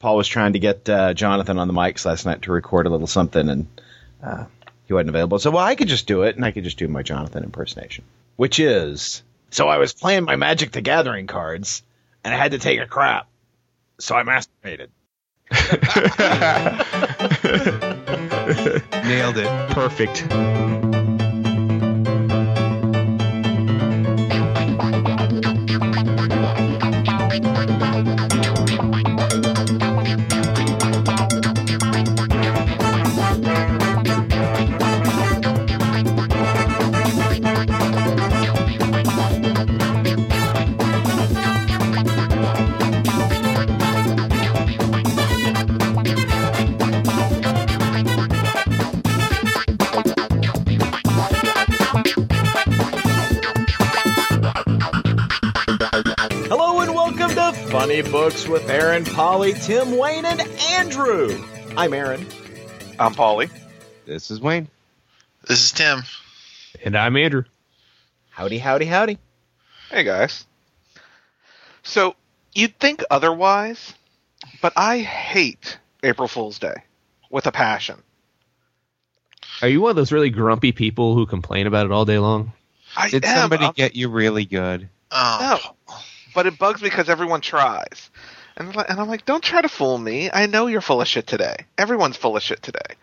Paul was trying to get uh, Jonathan on the mics last night to record a little something, and uh, he wasn't available. So, well, I could just do it, and I could just do my Jonathan impersonation, which is so I was playing my Magic the Gathering cards, and I had to take a crap, so I masturbated. Nailed it. Perfect. With Aaron, Polly, Tim, Wayne, and Andrew. I'm Aaron. I'm Polly. This is Wayne. This is Tim. And I'm Andrew. Howdy, howdy, howdy. Hey guys. So you'd think otherwise, but I hate April Fool's Day with a passion. Are you one of those really grumpy people who complain about it all day long? I Did am, somebody I'm- get you really good? Oh, No, but it bugs me because everyone tries, and I'm like- and I'm like, don't try to fool me. I know you're full of shit today. Everyone's full of shit today,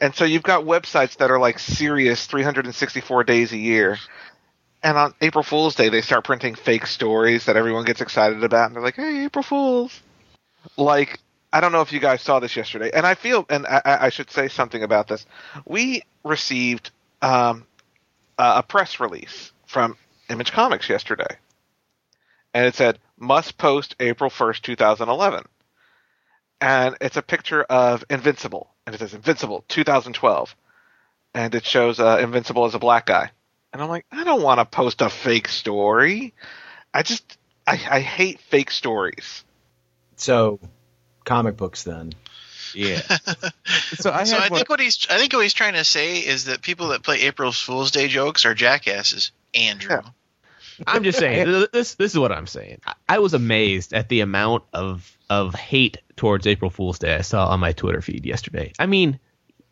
and so you've got websites that are like serious 364 days a year. And on April Fool's Day, they start printing fake stories that everyone gets excited about, and they're like, "Hey, April Fools!" Like, I don't know if you guys saw this yesterday, and I feel, and I, I should say something about this. We received um, a press release from Image Comics yesterday, and it said must post April first, two thousand eleven, and it's a picture of Invincible, and it says Invincible, two thousand twelve, and it shows uh, Invincible as a black guy, and I'm like, I don't want to post a fake story. I just, I, I hate fake stories. So, comic books then. Yeah. so I so I think what he's I think what he's trying to say is that people that play April Fool's Day jokes are jackasses. Andrew. Yeah. I'm just saying. this this is what I'm saying. I, I was amazed at the amount of of hate towards April Fool's Day I saw on my Twitter feed yesterday. I mean,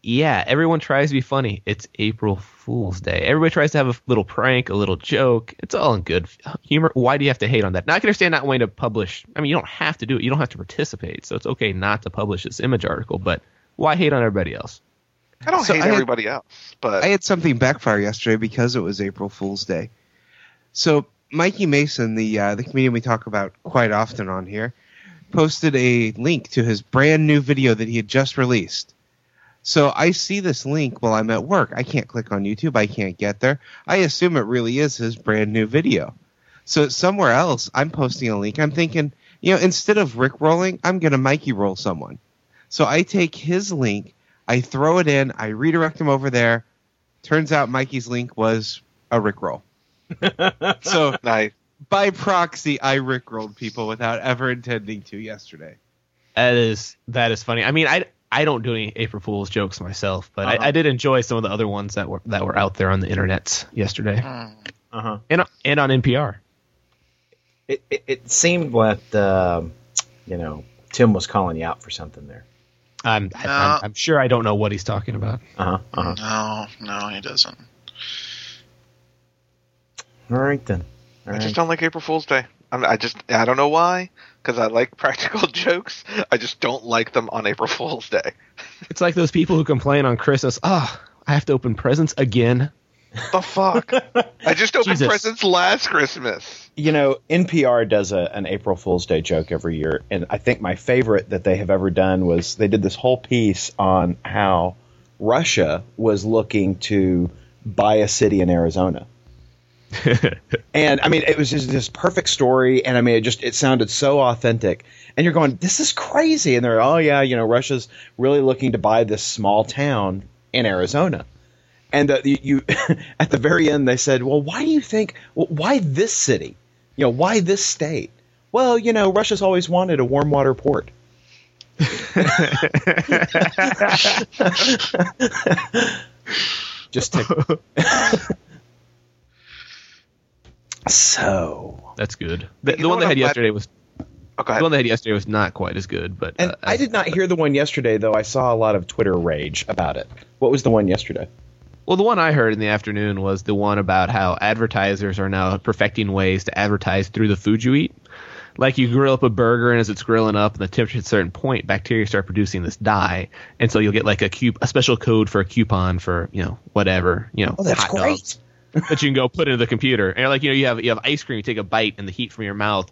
yeah, everyone tries to be funny. It's April Fool's Day. Everybody tries to have a little prank, a little joke. It's all in good humor. Why do you have to hate on that? Now I can understand not wanting to publish. I mean, you don't have to do it. You don't have to participate. So it's okay not to publish this image article. But why hate on everybody else? I don't So hate I had- everybody else, but I had something backfire yesterday because it was April Fool's Day. So Mikey Mason, the uh, the comedian we talk about quite often on here, posted a link to his brand new video that he had just released. So I see this link while I'm at work. I can't click on YouTube. I can't get there. I assume it really is his brand new video. So somewhere else, I'm posting a link. I'm thinking, you know, instead of Rick rolling, I'm gonna Mikey roll someone. So I take his link, I throw it in, I redirect him over there. Turns out Mikey's link was a Rick roll. so nice. by proxy, I rickrolled people without ever intending to yesterday. That is that is funny. I mean, I I don't do any April Fool's jokes myself, but Uh-huh. I, I did enjoy some of the other ones that were that were out there on the internet yesterday Hmm. Uh huh. and and on NPR. It, it, it seemed that, um you know, Tim was calling you out for something there. I'm, I, No. I'm I'm sure I don't know what he's talking about. Uh huh. Uh huh. No, no, he doesn't. All right then. All I right. just don't like April Fool's Day. I'm, I just I don't know why because I like practical jokes. I just don't like them on April Fool's Day. It's like those people who complain on Christmas. Oh, I have to open presents again. The fuck! I just opened Jesus. presents last Christmas. You know, NPR does a, an April Fool's Day joke every year, and I think my favorite that they have ever done was they did this whole piece on how Russia was looking to buy a city in Arizona. and I mean, it was just this perfect story, and I mean, it just it sounded so authentic. And you're going, this is crazy, and they're, oh yeah, you know, Russia's really looking to buy this small town in Arizona. And uh, you, you at the very end, they said, well, why do you think? Well, why this city? You know, why this state? Well, you know, Russia's always wanted a warm water port. Just to so That's good. The, the one they I'm had glad- yesterday was Oh, The one they had yesterday was not quite as good, but And uh, I did not hear the one yesterday, though. I saw a lot of Twitter rage about it. What was the one yesterday? Well, the one I heard in the afternoon was the one about how advertisers are now perfecting ways to advertise through the food you eat. Like you grill up a burger, and as it's grilling up, and the temperature at a certain point, bacteria start producing this dye, and so you'll get like a coup- a special code for a coupon for you know whatever you know Oh, that's hot great. dogs that you can go put into the computer. And like you know you have you have ice cream, you take a bite, and the heat from your mouth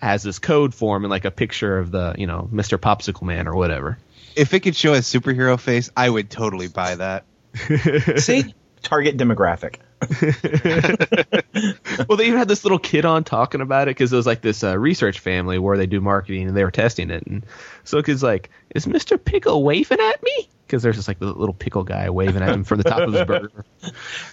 has this code form and like a picture of the you know Mr. Popsicle Man or whatever. If it could show a superhero face, I would totally buy that. See? Target demographic. well, they even had this little kid on talking about it because it was like this uh, research family where they do marketing and they were testing it. And so the kid's like, "Is Mister Pickle waving at me?" Because there's just like the little pickle guy waving at him from the top of his burger.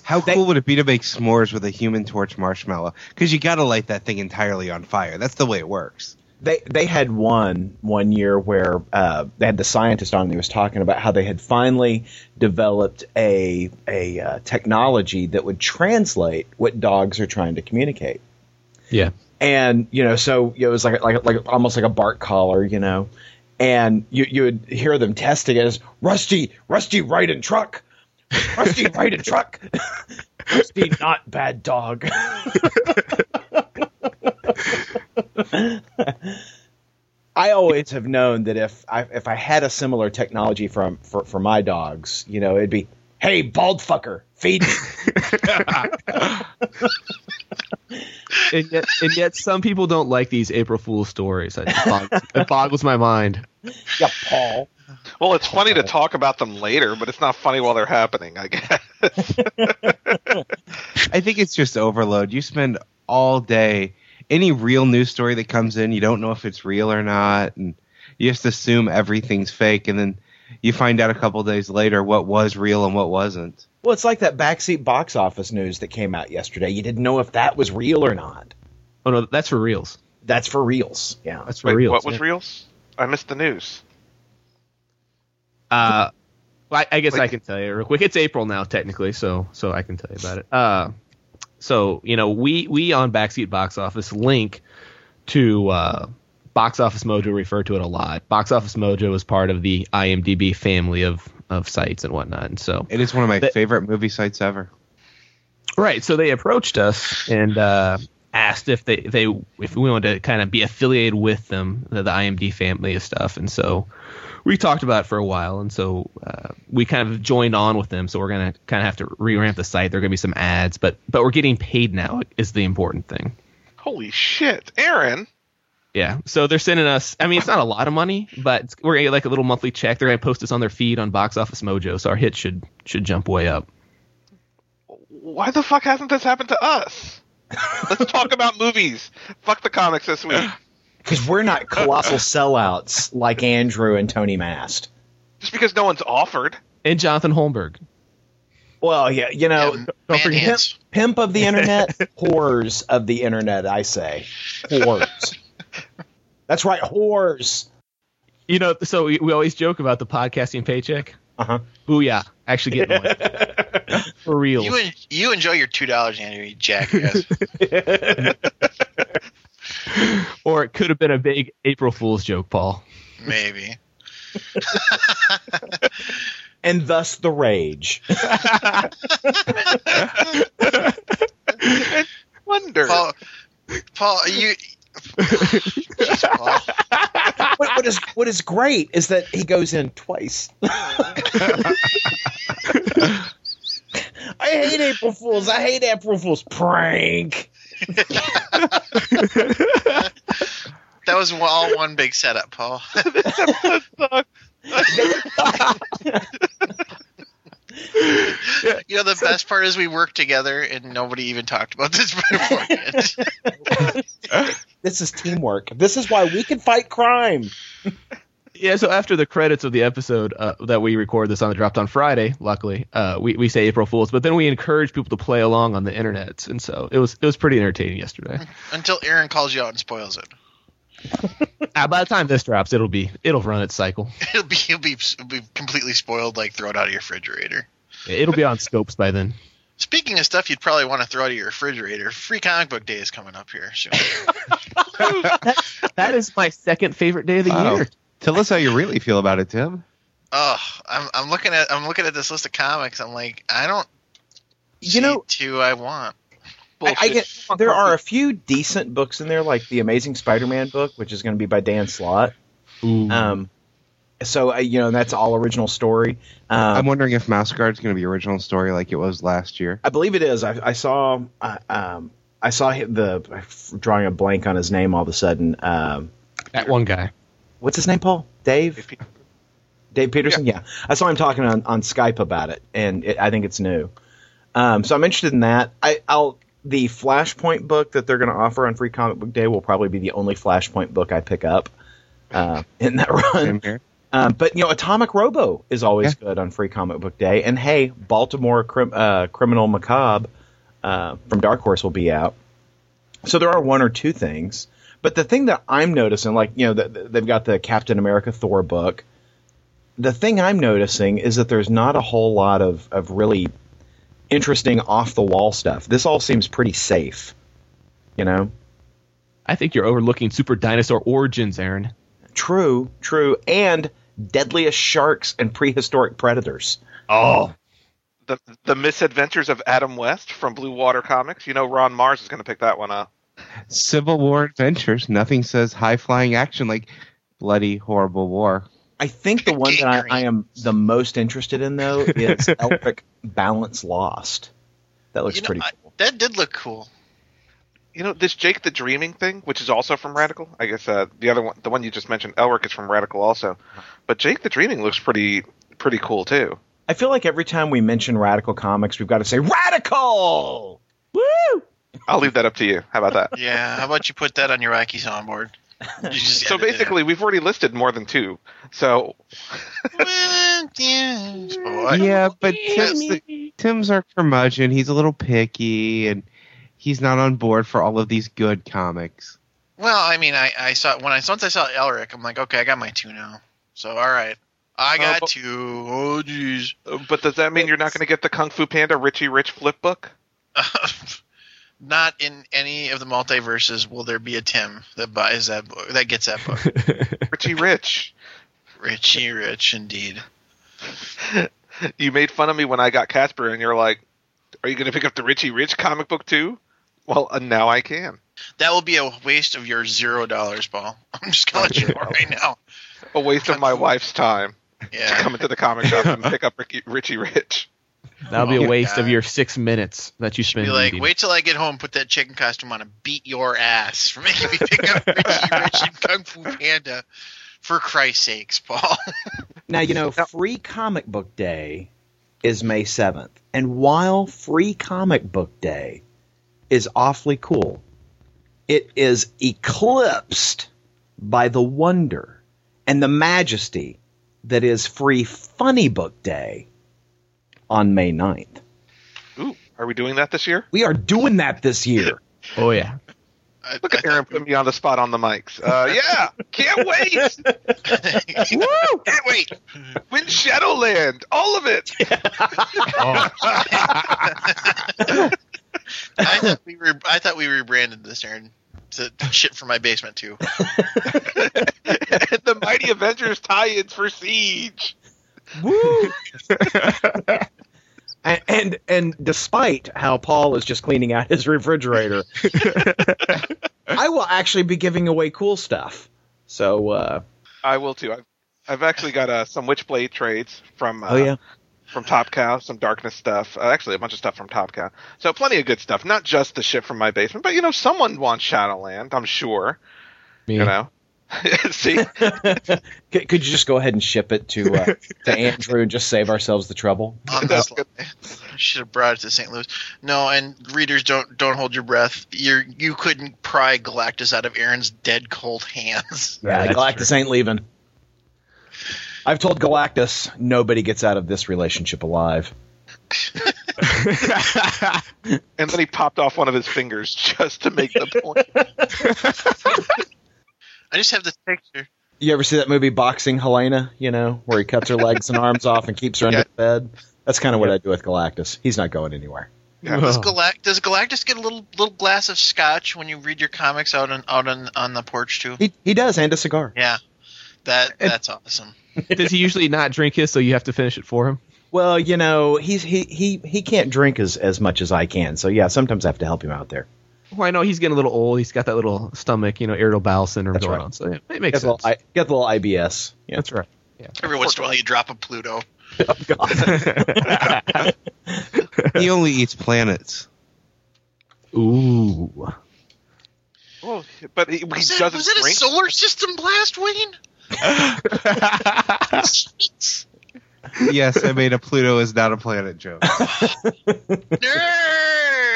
How cool would it be to make s'mores with a human torch marshmallow? Because you got to light that thing entirely on fire. That's the way it works. They they had one one year where uh, they had the scientist on. and He was talking about how they had finally developed a a uh, technology that would translate what dogs are trying to communicate. Yeah. and you know, so you know, it was like like like almost like a bark collar, you know, and you you would hear them testing it as Rusty, Rusty, right in truck, Rusty, right in truck, Rusty, not bad dog. I always have known that if I if I had a similar technology from for, for my dogs, you know, it'd be, hey, bald fucker, feed me. And yet, and yet, some people don't like these April Fool's stories. It boggles, it boggles my mind. yeah, Paul. Well, it's funny to talk about them later, but it's not funny while they're happening. I guess. I think it's just overload. You spend all day any real news story that comes in, you don't know if it's real or not, and you just assume everything's fake, and then you find out a couple days later what was real and what wasn't. Well, it's like that backseat box office news that came out yesterday. You didn't know if that was real or not. Oh no, that's for reals. That's for reals. Yeah. That's for Wait, reals. what was yeah. reals? I missed the news. Uh, well, I, I guess I can tell you real quick. It's April now, technically, so so I can tell you about it. Uh, so you know, we we on Backseat Box Office link to uh, Box Office Mojo. Refer to it a lot. Box Office Mojo is part of the IMDb family of of sites and whatnot. And so It is one of my That- favorite movie sites ever. Right. So they approached us and uh, asked if they they if we wanted to kind of be affiliated with them, the, the IMD family of stuff, and so we talked about it for a while, and so uh, we kind of joined on with them. So we're gonna kind of have to revamp the site. There are gonna be some ads, but but we're getting paid now is the important thing. Holy shit, Aaron! Yeah. So they're sending us. I mean, it's not a lot of money, but we're gonna get like a little monthly check. They're gonna post us on their feed on Box Office Mojo, so our hit should should jump way up. Why the fuck hasn't this happened to us? Let's talk about movies. Fuck the comics this week. Because we're not colossal sellouts like Andrew and Tony Mast. Just because no one's offered. And Jonathan Holmberg. Well, yeah, you know, Yeah, don't forget pimp, pimp of the internet, whores of the internet. I say, whores. That's right, whores. You know, so we, we always joke about the podcasting paycheck. Uh huh. Booyah! Actually getting one for real. You en- you enjoy your two dollars, Andrew, you jackass. or it could have been a big April Fool's joke, Paul. Maybe. And thus the rage. Wonder. Paul, Paul, you. Jeez, Paul. what, what is what is great is that he goes in twice. I hate April Fools. I hate April Fools. Prank. That was all one big setup, Paul. You know, the best part is we worked together and nobody even talked about this beforehand. This is teamwork. This is why we can fight crime. Yeah, so after the credits of the episode uh, that we record this on, it dropped on Friday. Luckily, uh, we we say April Fools, but then we encourage people to play along on the internet, and so it was it was pretty entertaining yesterday. Until Aaron calls you out and spoils it. Uh, by the time this drops, it'll be it'll run its cycle. It'll be, it'll be, it'll be completely spoiled, like thrown out of your refrigerator. It'll be on Snopes by then. Speaking of stuff you'd probably want to throw out of your refrigerator, Free Comic Book Day is coming up here soon. That is my second favorite day of the Wow. year. Tell us how you really feel about it, Tim. oh, I'm I'm looking at I'm looking at this list of comics. I'm like, I don't. You know- two I want. I, I get there are a few decent books in there, like the Amazing Spider-Man book, which is going to be by Dan Slott. Um, so uh, you know that's all original story. Um, I'm wondering if Mouse Guard's going to be original story like it was last year. I believe it is. I, I saw. Uh, um, I saw the I'm drawing a blank on his name all of a sudden. Um, that one guy. what's his name? Paul Dave Dave Petersen. Yeah. I saw him talking on, on Skype about it, and it, I think it's new. Um, so I'm interested in that. I, I'll the Flashpoint book that they're going to offer on Free Comic Book Day will probably be the only Flashpoint book I pick up uh, in that run. Um, but you know, Atomic Robo is always good on Free Comic Book Day, and hey, Baltimore Crim- uh, Criminal Macabre uh, from Dark Horse will be out. So there are one or two things, but the thing that I'm noticing, like you know, the, the- they've got the Captain America Thor book. The thing I'm noticing is that there's not a whole lot of of really interesting off the wall stuff. This all seems pretty safe, you know. I think you're overlooking Super Dinosaur Origins, Aaron. True, true, and deadliest sharks and prehistoric predators. Oh, the the misadventures of Adam West from Blue Water Comics. You know, Ron Mars is going to pick that one up. Civil War adventures. Nothing says high flying action like bloody horrible war. I think the one that I, I am the most interested in though is Elric Balance Lost. That looks You know, pretty I- That did look cool. You know, this Jake the Dreaming thing, which is also from Radical. I guess uh, the other one, the one you just mentioned, Elric, is from Radical also. But Jake the Dreaming looks pretty pretty cool too. I feel like every time we mention Radical Comics, we've got to say Radical. Woo! I'll leave that up to you. How about that? Yeah, how about you put that on your Wacky soundboard? You just so basically, we've already listed more than two. So. Well, yeah. Oh, yeah, but Yes. Tim's, Tim's our curmudgeon. He's a little picky, and he's not on board for all of these good comics. Well, I mean, I, I saw when I once I saw Elric, I'm like, okay, I got my two now. So all right, I got but- two. Oh jeez. Uh, But does that mean you're not going to get the Kung Fu Panda Richie Rich flip book? Not in any of the multiverses will there be a Tim that buys that book that gets that book. Richie Rich. Richie Rich, indeed. You made fun of me when I got Casper, and you're like, "Are you going to pick up the Richie Rich comic book too?" Well, uh, now I can. That will be a waste of your zero dollars, Paul. I'm just gonna let you know right now. A waste of my wife's time to come into the comic shop and pick up Ricky, Richie Rich. That'll be Oh, a waste of your six minutes that you spend. Be like, reading. wait till I get home, put that chicken costume on, and beat your ass for making me pick up Richie Rich and Kung Fu Panda. For Christ's sakes, Paul. Now you know Free Comic Book Day is May seventh, and while Free Comic Book Day is awfully cool, it is eclipsed by the wonder and the majesty that is Free Funny Book Day on May 9th. Ooh, are we doing that this year? We are doing that this year. oh yeah. I, Look at Aaron putting me on the spot on the mics. Uh, yeah, can't wait. Woo! Can't wait. Win Shadowland, all of it. I thought we re- I thought we rebranded this, Aaron. To shit from my basement too. and the Mighty Avengers tie-ins for Siege. Woo! and, and and despite how Paul is just cleaning out his refrigerator, I will actually be giving away cool stuff. So, uh, I will too. I've, I've actually got uh, some Witchblade trades from uh, oh yeah, from Top Cow, some Darkness stuff. Uh, actually, a bunch of stuff from Top Cow. So plenty of good stuff. Not just the shit from my basement, but you know, someone wants Shadowland. I'm sure. Me. You know. See, could, could you just go ahead and ship it to uh, to Andrew and just save ourselves the trouble? On this, I should have brought it to St. Louis. No, and readers don't don't hold your breath. You you couldn't pry Galactus out of Aaron's dead cold hands. Yeah, that's Galactus ain't leaving. I've told Galactus nobody gets out of this relationship alive. and then he popped off one of his fingers just to make the point. I just have this picture. You ever see that movie Boxing Helena? You know, where he cuts her legs and arms off and keeps her under the bed. That's kind of what I do with Galactus. He's not going anywhere. Does, Galact- does Galactus get a little little glass of scotch when you read your comics out on out on, on the porch too? He he does, and a cigar. Yeah, that that's awesome. Does he usually not drink his, so you have to finish it for him? Well, you know, he's he he he can't drink as as much as I can, so yeah, sometimes I have to help him out there. Well, I know he's getting a little old. He's got that little stomach, you know, irritable bowel syndrome That's going right. on. So yeah, it makes Get little, sense. I, get the little IBS. Yeah. That's right. Yeah. Every once in a while, you drop a Pluto. Oh, God. He only eats planets. Ooh. Well, but he, he that, doesn't was that a drink. solar system blast, Wayne? Yes, I made a Pluto is not a planet joke. Nerd.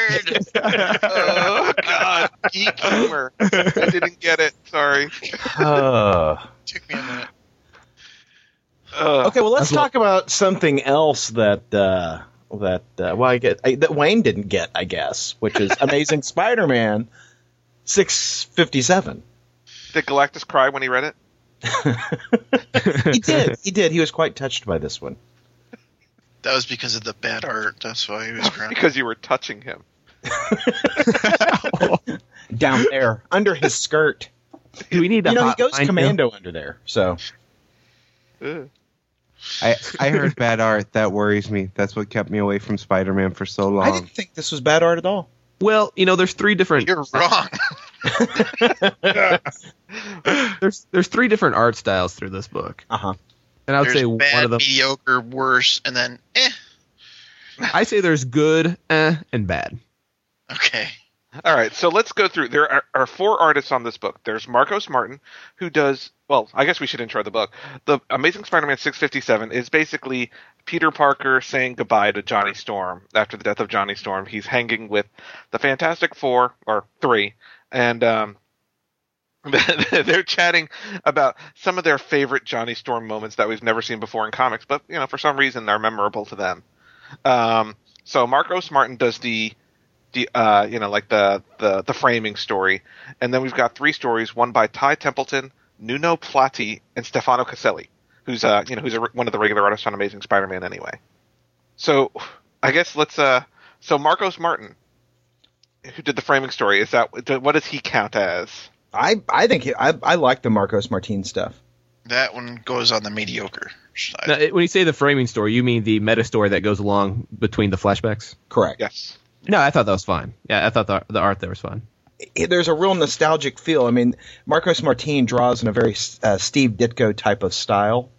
oh God, geek humor. I didn't get it. Sorry. Uh, Took me a minute. Uh, okay, well, let's That's talk about something else that uh, that uh, well, I get I, that Wayne didn't get, I guess, which is Amazing Spider-Man six fifty seven. Did Galactus cry when he read it? He did. He did. He was quite touched by this one. That was because of the bad art. That's why he was crying. Because you were touching him. Down there, under his skirt. Do we need to You know, he hotline goes him? commando under there. So Ugh. I, I heard bad art. That worries me. That's what kept me away from Spider Man for so long. I long. didn't think this was bad art at all. Well, you know, there's three different. You're wrong. There's there's three different art styles through this book, Uh huh. and I would There's say bad, one of them. mediocre, worse, and then eh. I say there's good, eh, and bad. Okay. All right, so let's go through. There are, are four artists on this book. There's Marcos Martin, who does. Well, I guess we should intro the book. The Amazing Spider-Man 657 is basically Peter Parker saying goodbye to Johnny Storm after the death of Johnny Storm. He's hanging with the Fantastic Four or three, and um, they're chatting about some of their favorite Johnny Storm moments that we've never seen before in comics, but you know, for some reason, they're memorable to them. Um, so Marcos Martin does the the uh, you know like the, the the framing story, and then we've got three stories: one by Ty Templeton, Nuno Plati, and Stefano Caselli, who's uh you know who's a, one of the regular artists on Amazing Spider-Man anyway. So I guess let's uh so Marcos Martin, who did the framing story, is that what does he count as? I I think he, I I like the Marcos Martin stuff. That one goes on the mediocre side. Now, when you say the framing story, you mean the meta story that goes along between the flashbacks? Correct. Yes. No, I thought that was fine. Yeah, I thought the, the art there was fine. it- there's a real nostalgic feel. I mean, Marcos Martin draws in a very uh, Steve Ditko type of style,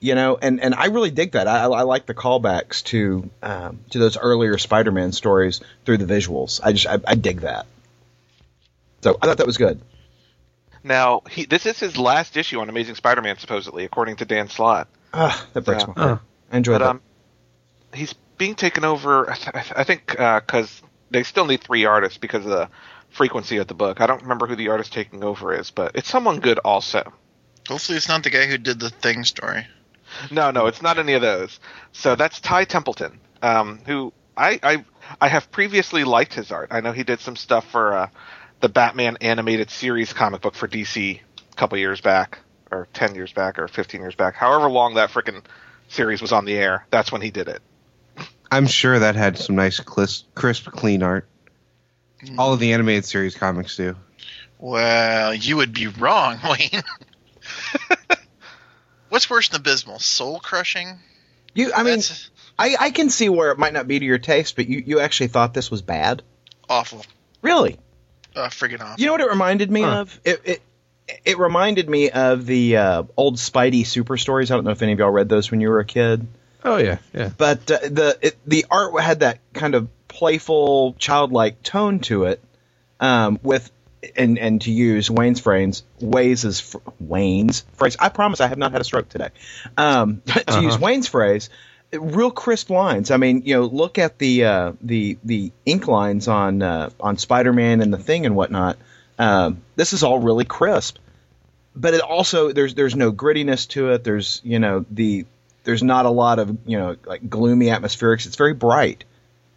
you know, and, and I really dig that. I, I like the callbacks to um, to those earlier Spider-Man stories through the visuals. I just I, I dig that. So I thought that was good. Now he this is his last issue on Amazing Spider-Man supposedly, according to Dan Slott. Ah, that breaks Yeah. my heart. I enjoyed But that. um, he's being taken over. I, th- I think because they still need three artists because of the frequency of the book. I don't remember who the artist taking over is, but it's someone good also. Hopefully, it's not the guy who did the thing story. No, no, it's not any of those. So that's Ty Templeton, um, who I, I I have previously liked his art. I know he did some stuff for uh, the Batman animated series comic book for DC a couple years back, or ten years back, or fifteen years back. However long that frickin' series was on the air, that's when he did it. I'm sure that had some nice, crisp, crisp clean art. All of the animated series comics do. Well, you would be wrong, Wayne. What's worse than abysmal? Soul crushing? you, I mean, That's I, I can see where it might not be to your taste, but you, you actually thought this was bad. awful. Really? Uh, friggin' awful. You know what it reminded me Huh. of? It, it it reminded me of the uh, old Spidey super stories. I don't know if any of y'all read those when you were a kid, Oh yeah, yeah. but uh, the it, the art had that kind of playful, childlike tone to it. Um, with and and to use Wayne's phrase, Ways is fr- Wayne's phrase. I promise I have not had a stroke today. Um, to use Wayne's phrase, real crisp lines. I mean, you know, look at the uh, the the ink lines on uh, on Spider Man and the Thing and whatnot. Um, this is all really crisp, but it also there's there's no grittiness to it. There's you know the there's not a lot of you know like gloomy atmospherics. It's very bright.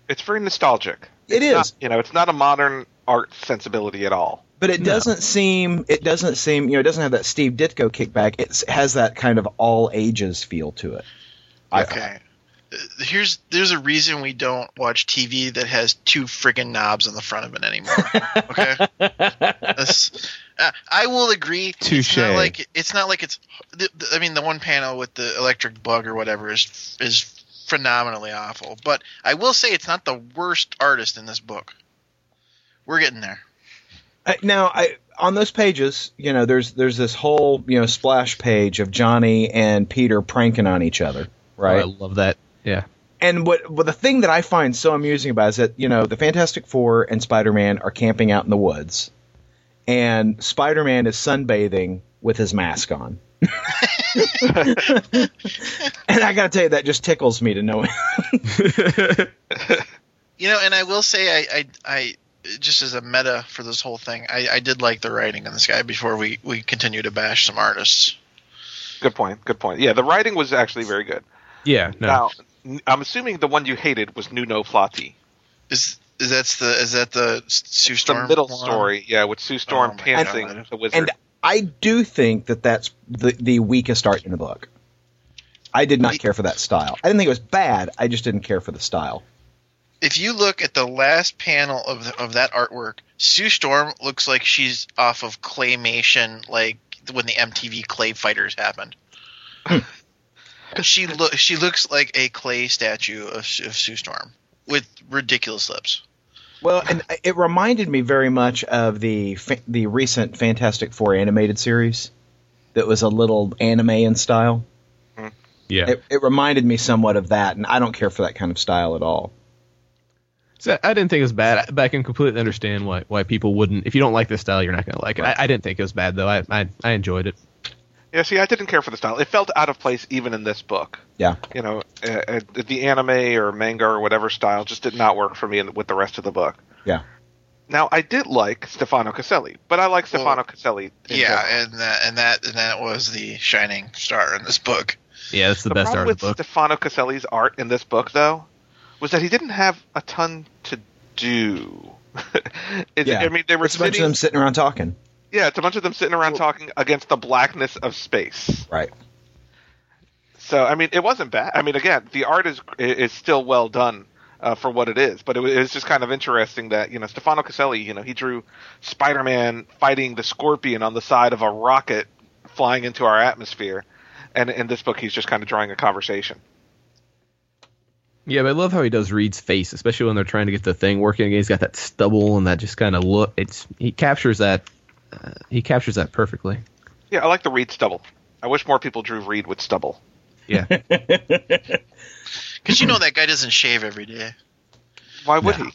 It's very nostalgic. It It's is, not- you know, it's not a modern art sensibility at all. but it No. doesn't seem it doesn't seem you know it doesn't have that Steve Ditko kickback. It has that kind of all ages feel to it. I okay. here's there's a reason we don't watch TV that has two friggin' knobs on the front of it anymore. Okay, That's- uh, I will agree. It's Touche. not like it's not like it's. The, the- I mean, the one panel with the electric bug or whatever is is phenomenally awful. But I will say it's not the worst artist in this book. We're getting there. Uh, now, I, on those pages, you know, there's there's this whole you know splash page of Johnny and Peter pranking on each other, right? Oh, I love that. Yeah. and what, what the thing that I find so amusing about it is that you know the Fantastic Four and Spider Man are camping out in the woods, and Spider Man is sunbathing with his mask on. and I gotta tell you, that just tickles me to know. You know, and I will say, I, I, I just as a meta for this whole thing, I, I did like the writing in this guy before we, we continue to bash some artists. Good point. Good point. Yeah, the writing was actually very good. Yeah. No. Now, I'm assuming the one you hated was Nuno Plati. Is is that's the is that the Sue It's Storm the middle one? story, yeah, with Sue Storm Oh my pantsing God. the wizard. and I do think that that's the the weakest art in the book. I did not care for that style. I didn't think it was bad. I just didn't care for the style. If you look at the last panel of the, of that artwork, Sue Storm looks like she's off of claymation, like when the MTV Clay Fighters happened. she look she looks like a clay statue of, of Sue Storm with ridiculous lips. Well, and it reminded me very much of the fa- the recent Fantastic Four animated series that was a little anime in style. Mm-hmm. Yeah. It, it reminded me somewhat of that, and I don't care for that kind of style at all. So I didn't think it was bad, but I can completely understand why why people wouldn't. If you don't like this style, you're not going to like it. I, I didn't think it was bad though. I, I I enjoyed it. Yeah, see, I didn't care for the style. It felt out of place even in this book. Yeah, You know, uh, uh, the anime or manga or whatever style just did not work for me in, with the rest of the book. yeah. Now, I did like Stefano Caselli, but I like Well, Stefano Caselli. Yeah, general. and that and that and that was the shining star in this book. Yeah, that's the, the best problem art with of the book. Stefano Caselli's art in this book, though, was that he didn't have a ton to do. It's- Yeah. I mean, there were It's a bunch of sitting. them sitting around talking. Yeah, it's a bunch of them sitting around talking against the blackness of space. Right. So, I mean, it wasn't bad. I mean, again, the art is is still well done uh, for what it is, but it was, it was just kind of interesting that you know Stefano Caselli, you know, he drew Spider-Man fighting the Scorpion on the side of a rocket flying into our atmosphere, and in this book, he's just kind of drawing a conversation. Yeah, but I love how he does Reed's face, especially when they're trying to get the thing working. He's got that stubble and that just kind of look. It's he captures that. Uh, he captures that perfectly. Yeah, I like the Reed stubble. I wish more people drew Reed with stubble. Yeah. Because you know that guy doesn't shave every day. Why would No. he?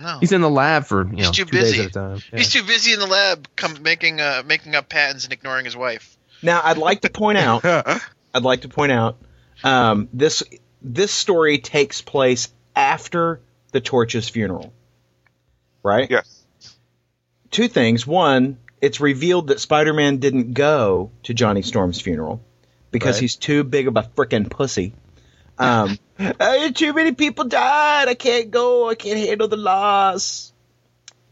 No, He's in the lab for you He's know too two days busy. at a time. Yeah. he's too busy in the lab, come making uh, making up patents and ignoring his wife. Now, I'd like to point out. I'd like to point out um, this this story takes place after the Torch's funeral, right? Yes. Two things. One, it's revealed that Spider-Man didn't go to Johnny Storm's funeral because Right. he's too big of a frickin' pussy. Um, "Uh, too many people died. I can't go. I can't handle the loss.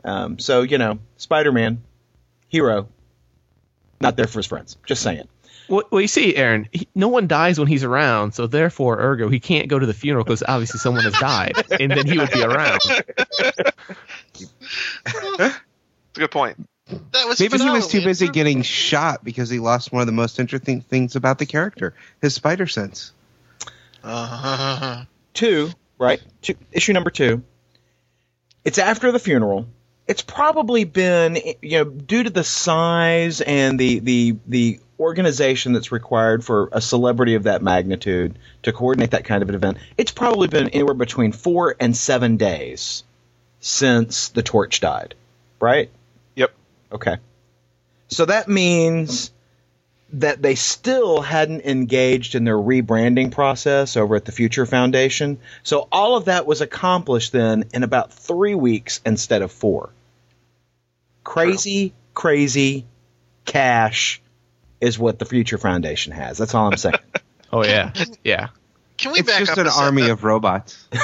Um, so you know, Spider-Man, hero, not there for his friends. Just saying. Well, well, you see, Aaron, he, no one dies when he's around, so therefore, ergo, he can't go to the funeral because obviously someone has died, and then he would be around. It's a good point. That was Maybe he was too busy getting shot because he lost one of the most interesting things about the character, his spider sense. Uh, two, right? Two, issue number two. It's after the funeral. It's probably been, you know, due to the size and the the the organization that's required for a celebrity of that magnitude to coordinate that kind of an event. It's probably been anywhere between four and seven days since the torch died, right? Yep. Okay. So that means that they still hadn't engaged in their rebranding process over at the Future Foundation. So all of that was accomplished then in about three weeks instead of four. Crazy, crazy cash is what the Future Foundation has. That's all I'm saying. Oh yeah, yeah. Can we It's back just up an army of robots.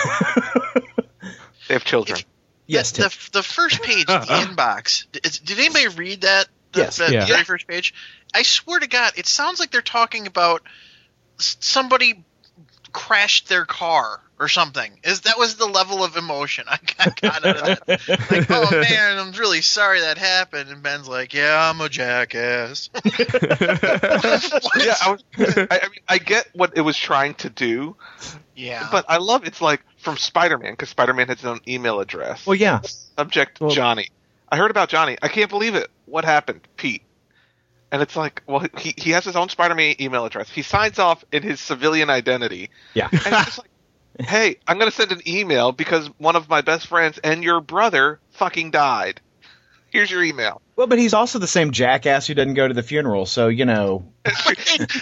They have children. Yes, the, Tim. the, the first page, the uh-huh. inbox. Did, did anybody read that? The, Yes. the Yeah. very first page. I swear to God, it sounds like they're talking about somebody crashed their car or something. Is that was the level of emotion I got, got out of that? Like, oh man, I'm really sorry that happened. And Ben's like, yeah, I'm a jackass. yeah, I, was, I, I mean, I get what it was trying to do, yeah. but I love it's like from Spider-Man because Spider-Man has his own email address. Well, yeah. Subject Well- Johnny. I heard about Johnny. I can't believe it. What happened, Pete? And it's like, well, he he has his own Spider-Man email address. He signs off in his civilian identity, Yeah. and it's just like, hey, I'm gonna send an email because one of my best friends and your brother fucking died. Here's your email. Well, but he's also the same jackass who doesn't go to the funeral, so you know.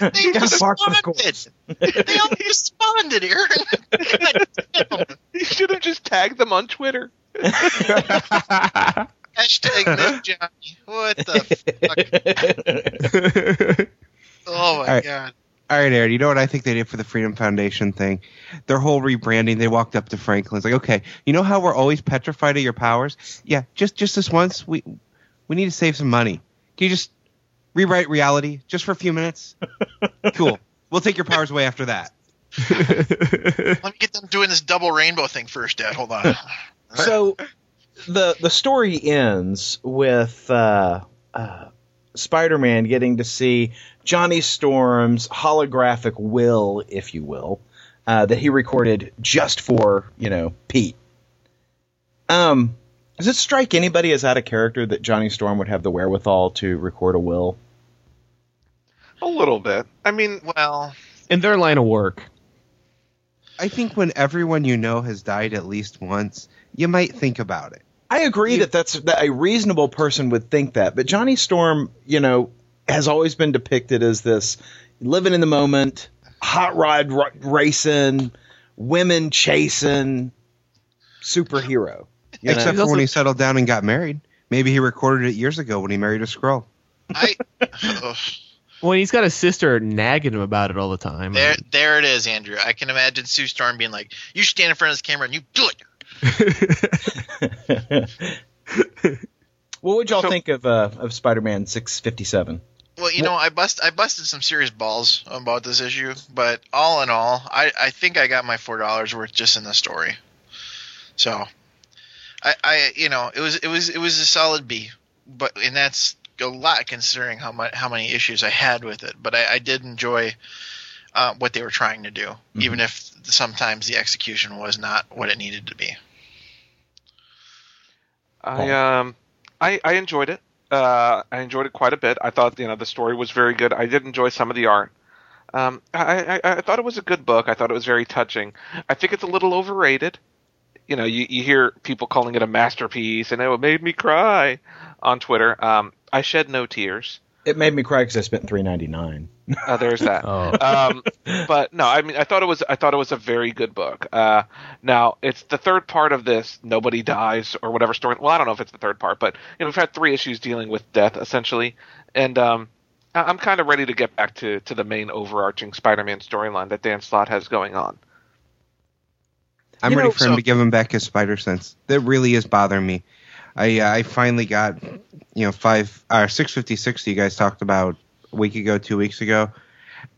They, they responded. They all responded, Aaron. Damn. You should have just tagged them on Twitter. Hashtag miss Johnny. What the fuck? Oh my right. god. All right, Aaron. You know what I think they did for the Freedom Foundation thing? Their whole rebranding. They walked up to Franklin. It's like, okay, you know how we're always petrified of your powers? Yeah, just just this once. We we need to save some money. Can you just rewrite reality just for a few minutes? cool. We'll take your powers away after that. Let me get them doing this double rainbow thing first, Dad. Hold on. so the the story ends with uh, uh, Spider-Man getting to see Johnny Storm's holographic will, if you will, uh, that he recorded just for you know Pete. Um, does it strike anybody as out of character that Johnny Storm would have the wherewithal to record a will? A little bit. I mean, Well, In their line of work, I think when everyone you know has died at least once, you might think about it. I agree that that's that a reasonable person would think that, but Johnny Storm, you know, has always been depicted as this living in the moment, hot rod r- racing, women chasing superhero. Except know? for when he settled down and got married. Maybe he recorded it years ago when he married a Skrull. I. ugh. well, he's got his sister nagging him about it all the time. There, there it is, Andrew. I can imagine Sue Storm being like, "You stand in front of this camera and you do it." what would y'all So- think of uh, of Spider-Man six fifty seven? Well, you know, I bust, I busted some serious balls about this issue, but all in all, I, I think I got my four dollars worth just in the story. So, I, I, you know, it was, it was, it was a solid B, but and that's a lot considering how much, how many issues I had with it. But I, I did enjoy uh, what they were trying to do, even if sometimes the execution was not what it needed to be. I um, I, I enjoyed it. Uh, I enjoyed it quite a bit. I thought you know the story was very good. I did enjoy some of the art. Um, I, I, I thought it was a good book. I thought it was very touching. I think it's a little overrated. You know, you, you hear people calling it a masterpiece, and it made me cry on Twitter. Um, I shed no tears. It made me cry because I spent three ninety nine. Uh, there's that. Oh. um, but no, I mean, I thought it was, I thought it was a very good book. Uh, now it's the third part of this. Nobody dies or whatever story. Well, I don't know if it's the third part, but you know, we've had three issues dealing with death essentially, and um, I- I'm kind of ready to get back to to the main overarching Spider-Man storyline that Dan Slott has going on. I'm You ready know, for him so- to give him back his spider sense. That really is bothering me. I uh, I finally got you know five or six fifty six you guys talked about a week ago, two weeks ago,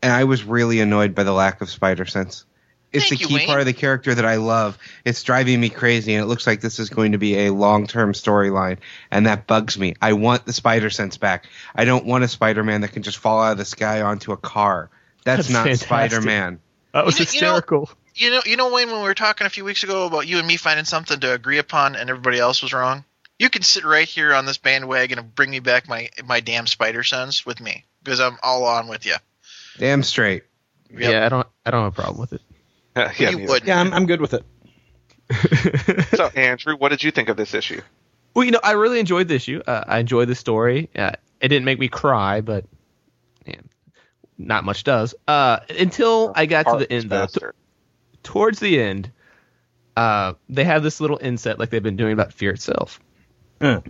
and I was really annoyed by the lack of spider sense. It's Thank the key Wayne. part of the character that I love. It's driving me crazy, and it looks like this is going to be a long term storyline, and that bugs me. I want the spider sense back. I don't want a Spider Man that can just fall out of the sky onto a car. That's, That's not. Spider Man. that was You know- you know- hysterical. You know, you know, Wayne, when we were talking a few weeks ago about you and me finding something to agree upon, and everybody else was wrong. You can sit right here on this bandwagon and bring me back my my damn spider sense with me because I'm all on with you. Damn straight. Yep. Yeah, I don't, I don't have a problem with it. yeah, you would. Yeah, I'm, I'm good with it. So, Andrew, what did you think of this issue? Well, you know, I really enjoyed the issue. Uh, I enjoyed the story. Uh, it didn't make me cry, but man, not much does. Uh, until I got to the end, though. T- towards the end, uh, they have this little inset like they've been doing about fear itself.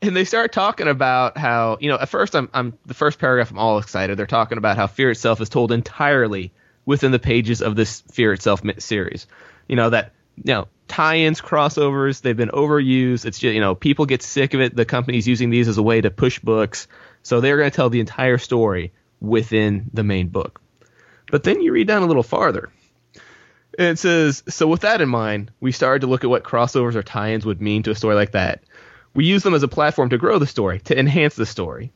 And they start talking about how, you know, at first I'm, I'm the first paragraph I'm all excited. They're talking about how fear itself is told entirely within the pages of this fear itself series. You know that, you know, tie-ins, crossovers, they've been overused. It's just, you know, people get sick of it. The company's using these as a way to push books. So they're going to tell the entire story within the main book. But then you read down a little farther And it says, so with that in mind, we started to look at what crossovers or tie-ins would mean to a story like that. We use them as a platform to grow the story, to enhance the story.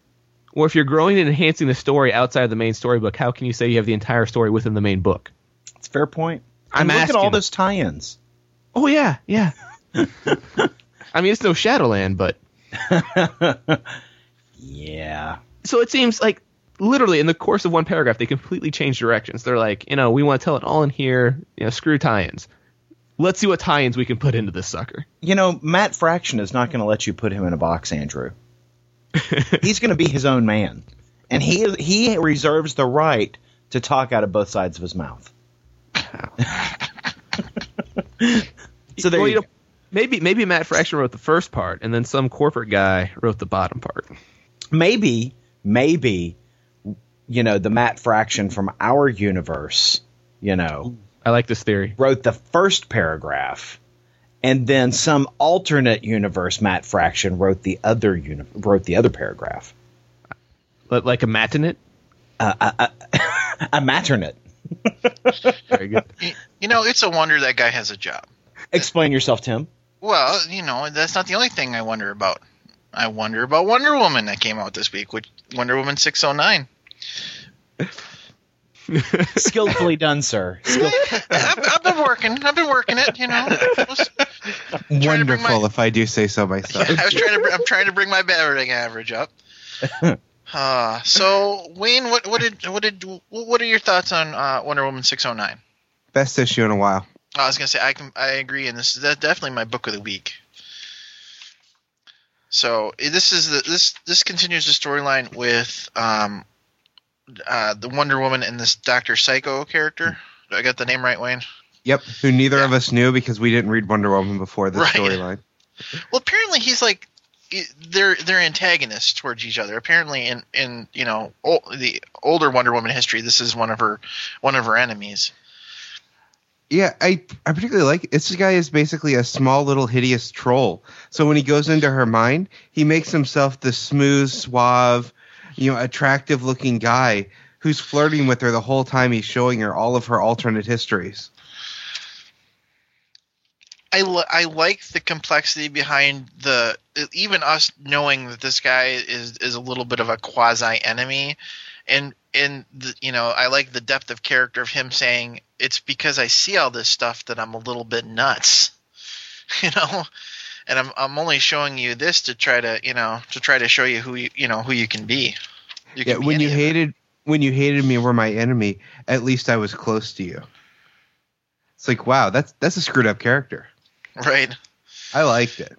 Or if you're growing and enhancing the story outside of the main storybook, how can you say you have the entire story within the main book? It's a fair point. I'm And look at all those tie-ins. Oh yeah, yeah. I mean, it's no Shadowland, but Yeah. so it seems like literally in the course of one paragraph they completely change directions. They're like, you know, we want to tell it all in here. You know, screw tie-ins. Let's see what tie-ins we can put into this sucker. You know, Matt Fraction is not going to let you put him in a box, Andrew. He's going to be his own man, and he he reserves the right to talk out of both sides of his mouth. so there Well, you you know, maybe maybe Matt Fraction wrote the first part, and then some corporate guy wrote the bottom part. maybe maybe you know the Matt Fraction from our universe, you know, I like this theory. wrote the first paragraph, and then some alternate universe Matt Fraction wrote the other uni- wrote the other paragraph. Li- Like a matinee. Uh, uh, uh, a maternate. Very good. You, you know, it's a wonder that guy has a job. Explain yourself, Tim. Well, you know, that's not the only thing I wonder about. I wonder about Wonder Woman that came out this week, which Wonder Woman 609. Skillfully done, sir. Skill- I've, I've been working. I've been working it. You know, I was, to bring Wonderful, my- if I do say so myself. I was trying to. I'm trying to bring my batting average up. Uh, so Wayne, what what did what did what are your thoughts on uh, Wonder Woman 609? Best issue in a while. I was gonna say I can I agree, and this is de- definitely my book of the week. So this is the this this continues the storyline with um, uh, the Wonder Woman and this Doctor Psycho character. Do I got the name right, Wayne? Yep, who neither of us knew because we didn't read Wonder Woman before the Right. storyline. Well, apparently he's like they're they're antagonists towards each other. Apparently, in in you know the older Wonder Woman history, this is one of her one of her enemies. Yeah, I I particularly like this guy is basically a small little hideous troll. So when he goes into her mind, he makes himself the smooth, suave, you know, attractive looking guy who's flirting with her the whole time he's showing her all of her alternate histories. I, li- I like the complexity behind the even us knowing that this guy is is a little bit of a quasi enemy. And and the, you know I like the depth of character of him saying it's because I see all this stuff that I'm a little bit nuts. You know and I'm I'm only showing you this to try to you know to try to show you who you you know who you can be you Yeah, can be when you hated when you hated me were my enemy, at least I was close to you. It's like, wow, that's that's a screwed up character. right I liked it.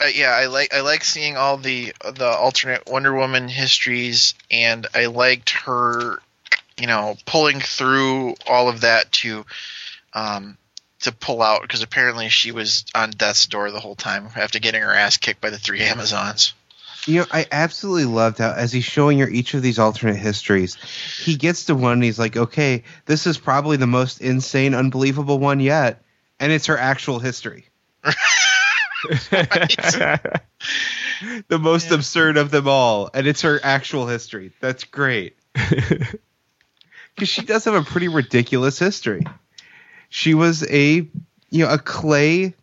Uh, yeah, I like I like seeing all the the alternate Wonder Woman histories, and I liked her, you know, pulling through all of that to, um, to pull out because apparently she was on death's door the whole time after getting her ass kicked by the three Amazons. You know, I absolutely loved how as he's showing her each of these alternate histories, he gets to one and he's like, okay, this is probably the most insane, unbelievable one yet, and it's her actual history. the most absurd of them all, and it's her actual history. That's great. Because she does have a pretty ridiculous history. She was a you know a clay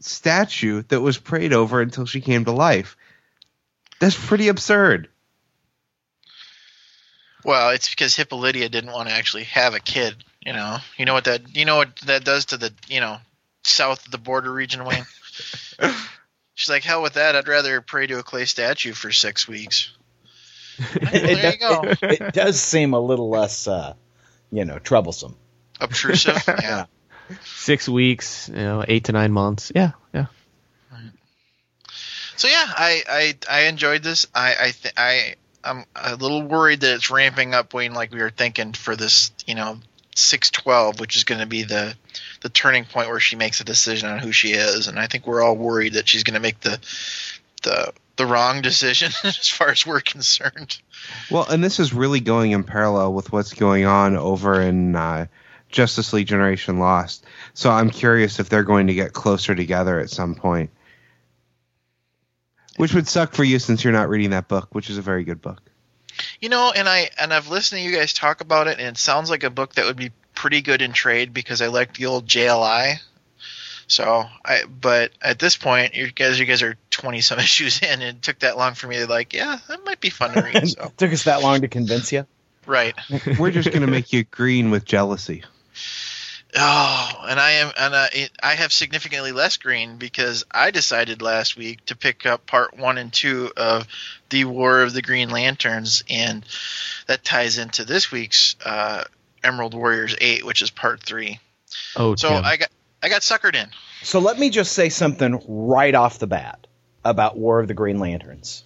statue that was prayed over until she came to life. That's pretty absurd. Well, it's because Hippolyta didn't want to actually have a kid. You know, you know what that you know what that does to the you know south of the border region, Wayne. She's like, hell with that. I'd rather pray to a clay statue for six weeks. there you go. It, it does seem a little less, uh, you know, troublesome. Obtrusive. Yeah. Six weeks, you know, eight to nine months. Yeah, yeah. So yeah, I I, I enjoyed this. I I th- I I'm a little worried that it's ramping up, Wayne, like we were thinking for this, you know, six twelve, which is going to be the the turning point where she makes a decision on who she is, and I think we're all worried that she's going to make the the the wrong decision as far as we're concerned. Well, and this is really going in parallel with what's going on over in uh, Justice League Generation Lost. So I'm curious if they're going to get closer together at some point. Which would suck for you since you're not reading that book, which is a very good book. You know, and I and I've listened to you guys talk about it, and it sounds like a book that would be pretty good in trade because I like the old JLI. So I, but at this point, you guys, you guys are twenty some issues in, and it took that long for me to like, yeah, that might be fun to read. So Took us that long to convince you. right. We're just going to make you green with jealousy. Oh, and I am, and it, I have significantly less green because I decided last week to pick up part one and two of the War of the Green Lanterns, and that ties into this week's uh, Emerald Warriors Eight, which is part three. Oh, So Tim. I got, I got suckered in. So let me just say something right off the bat about War of the Green Lanterns.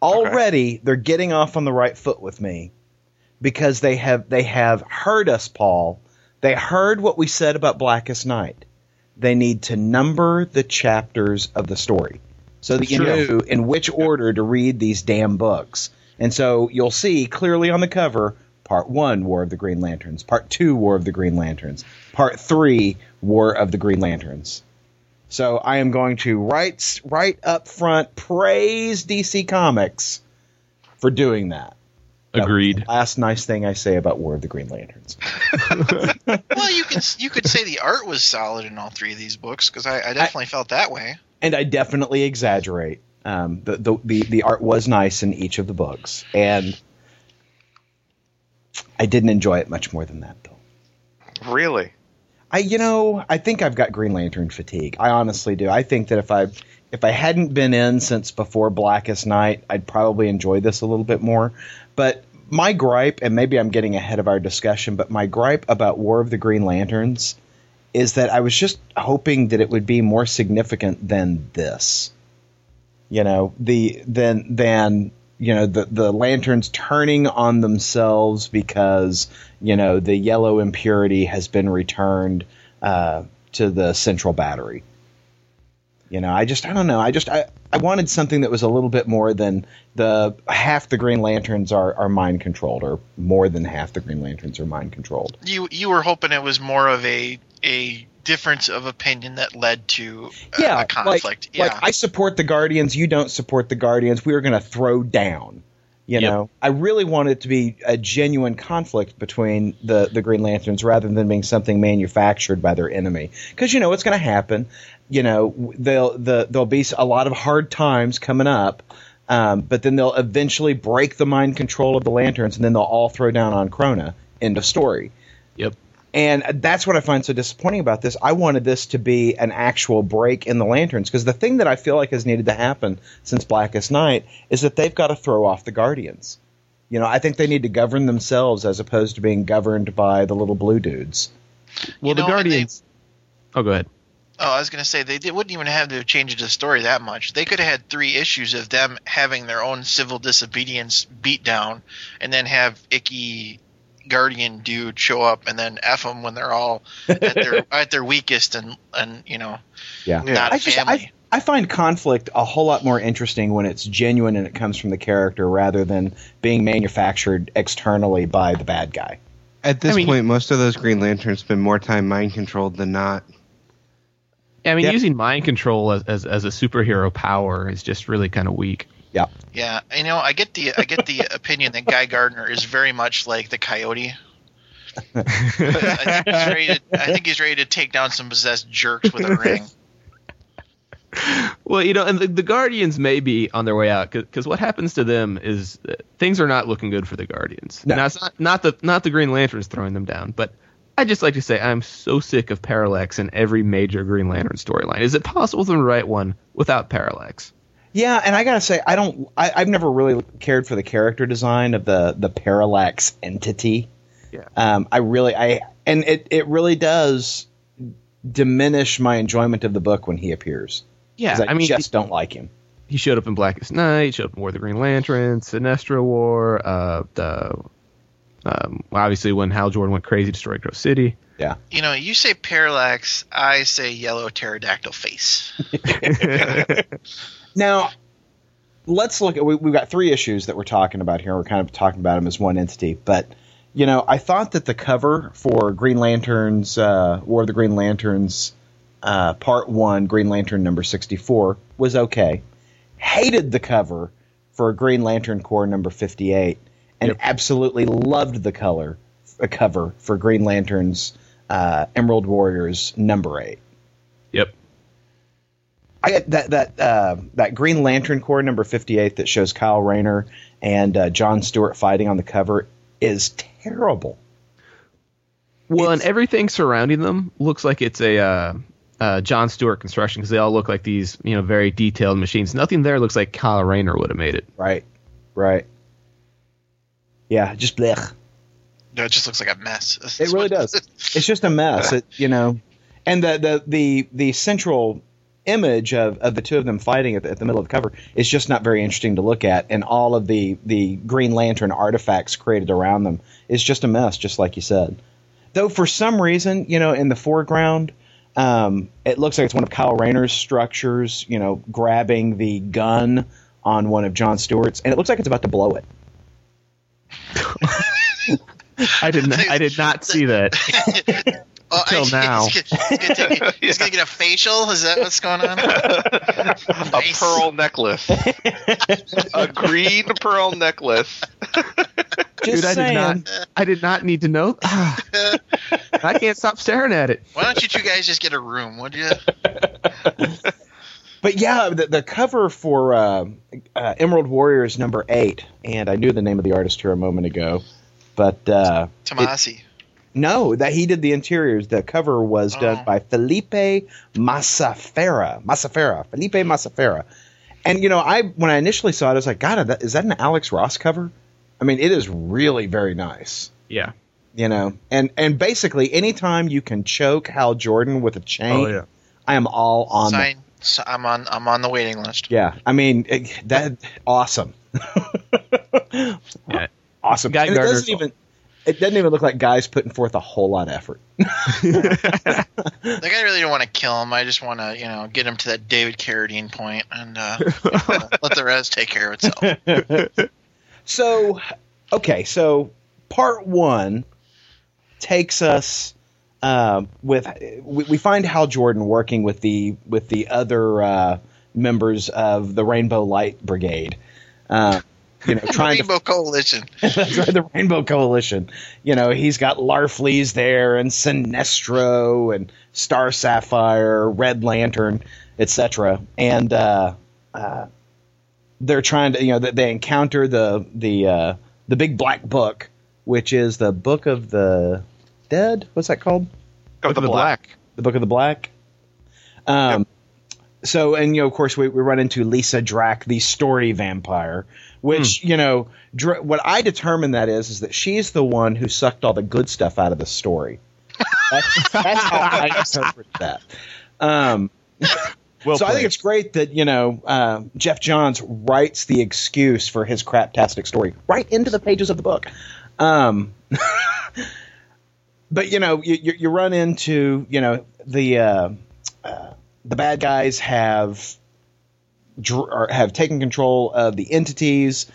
Already they're getting off on the right foot with me because they have they have heard us, Paul. They heard what we said about Blackest Night. They need to number the chapters of the story so that you know in which order to read these damn books. And so you'll see clearly on the cover Part 1 War of the Green Lanterns, Part 2 War of the Green Lanterns, Part 3 War of the Green Lanterns. So I am going to right right up front praise DC Comics for doing that. That was Agreed. last nice thing I say about War of the Green Lanterns. Well, you can you could say the art was solid in all three of these books because I, I definitely felt that way. and I definitely exaggerate. Um, the, the the the art was nice in each of the books, and I didn't enjoy it much more than that, though. Really? I you know I think I've got Green Lantern fatigue. I honestly do. I think that if I if I hadn't been in since before Blackest Night, I'd probably enjoy this a little bit more. But my gripe, and maybe I'm getting ahead of our discussion, but my gripe about War of the Green Lanterns is that I was just hoping that it would be more significant than this. You know, the than than you know the the lanterns turning on themselves because you know the yellow impurity has been returned uh, to the central battery. You know, I just I don't know. I just I, I wanted something that was a little bit more than the half the Green Lanterns are, are mind controlled, or more than half the Green Lanterns are mind controlled. You you were hoping it was more of a a difference of opinion that led to a, yeah, a conflict. Like, yeah. like I support the Guardians, you don't support the Guardians. We are going to throw down. You Yep. know, I really want it to be a genuine conflict between the the Green Lanterns rather than being something manufactured by their enemy. Because you know what's going to happen. You know, they'll the there'll be a lot of hard times coming up. Um, but then they'll eventually break the mind control of the lanterns, and then they'll all throw down on Krona. End of story. Yep. And that's what I find so disappointing about this. I wanted this to be an actual break in the lanterns because the thing that I feel like has needed to happen since Blackest Night is that they've got to throw off the Guardians. You know, I think they need to govern themselves as opposed to being governed by the little blue dudes. Well, You the know, and they- Guardians. Oh, go ahead. Oh, I was going to say they did, wouldn't even have to change the story that much. They could have had three issues of them having their own civil disobedience beatdown, and then have Icky Guardian dude show up and then f them when they're all at their at their weakest and and you know Yeah. Yeah. not I just family. I, I find conflict a whole lot more interesting when it's genuine and it comes from the character rather than being manufactured externally by the bad guy. At this I mean- point, most of those Green Lanterns spend more time mind controlled than not. I mean, Yep. using mind control as, as as a superhero power is just really kind of weak. Yeah. Yeah, you know, I get the I get the opinion that Guy Gardner is very much like the Coyote. I think, he's ready to, I think he's ready to take down some possessed jerks with a ring. Well, you know, and the, the Guardians may be on their way out because what happens to them is uh, things are not looking good for the Guardians. No. Now, it's not not the not the Green Lanterns throwing them down, but I just like to say I'm so sick of Parallax in every major Green Lantern storyline. Is it possible to write one without Parallax? Yeah, and I gotta say, I don't. I, I've never really cared for the character design of the the parallax entity. Yeah. Um, I really, I and it it really does diminish my enjoyment of the book when he appears. Yeah, I, I mean, just don't like him. he showed up in Blackest Night, showed up in War of the Green Lanterns, Sinestro War, uh, the um, obviously when Hal Jordan went crazy, destroyed Grove City. Yeah. You know, you say parallax, I say yellow pterodactyl face. Now, let's look at. We, we've got three issues that we're talking about here. We're kind of talking about them as one entity, but you know, I thought that the cover for Green Lanterns, uh, War of the Green Lanterns, uh, Part One, Green Lantern number sixty-four, was okay. Hated the cover for Green Lantern Corps number fifty-eight, and Yep. absolutely loved the color a cover for Green Lantern's uh, Emerald Warriors number eight. Yep. I that that uh, that Green Lantern Corps number fifty eight that shows Kyle Rayner and uh, John Stewart fighting on the cover is terrible. Well, and everything surrounding them looks like it's a uh, uh, John Stewart construction because they all look like these, you know, very detailed machines. Nothing there looks like Kyle Rayner would have made it. Right, right. Yeah, just blech. No, it just looks like a mess. That's It really does. It's just a mess. It, you know, and the the the the central image of, of the two of them fighting at the, at the middle of the cover is just not very interesting to look at, and all of the the Green Lantern artifacts created around them is just a mess, just like you said. Though for some reason, you know, in the foreground, um, it looks like it's one of Kyle Rayner's structures, you know, grabbing the gun on one of John Stewart's, and it looks like it's about to blow it. I did not. I did not see that. Oh, Till he's- now. He's, gonna- he's gonna take- he's gonna get a facial. Is that what's going on? a Nice. pearl necklace, a green pearl necklace. Just Dude, I did not. I did not need to know. I can't stop staring at it. Why don't you two guys just get a room? Would you? But yeah, the, the cover for uh, uh, Emerald Warriors number eight, and I knew the name of the artist here a moment ago, but uh, Tomasi. no, that he did the interiors. The cover was done Oh. by Felipe Massafera. Massafera. Felipe Massafera. And you know, I when I initially saw it, I was like, God, that, is that an Alex Ross cover? I mean, it is really very nice. Yeah. You know, and and basically, anytime you can choke Hal Jordan with a chain, I am all on that. Sign. So I'm on. I'm on the waiting list. Yeah, I mean it, that awesome. Yeah. Awesome. Guy And it doesn't even it doesn't even look like guys putting forth a whole lot of effort. Like I really don't want to kill him. I just want to, you know, get him to that David Carradine point and uh, let the rest take care of itself. So, okay, so part one takes us uh, with we, we find Hal Jordan working with the with the other uh, members of the Rainbow Light Brigade. Uh, you know, trying to Rainbow Coalition. That's right, the Rainbow Coalition. You know, he's got Larfleeze there, and Sinestro, and Star Sapphire, Red Lantern, etc. And uh, uh, they're trying to, you know, they- they encounter the the uh, the big black book, which is the Book of the Dead. What's that called? Of Look at the black. The Book of the Black. Um, so, and you know, of course, we, we run into Lyssa Drak, the story vampire, which you know, dr- what I determine that is, is that she's the one who sucked all the good stuff out of the story. That's, that's how I interpret that. Um, Well so I think it's great that you know uh, Geoff Johns writes the excuse for his craptastic story right into the pages of the book. Um, but you know, you, you, you run into you know the uh, uh, the bad guys have dr- have taken control of the entities.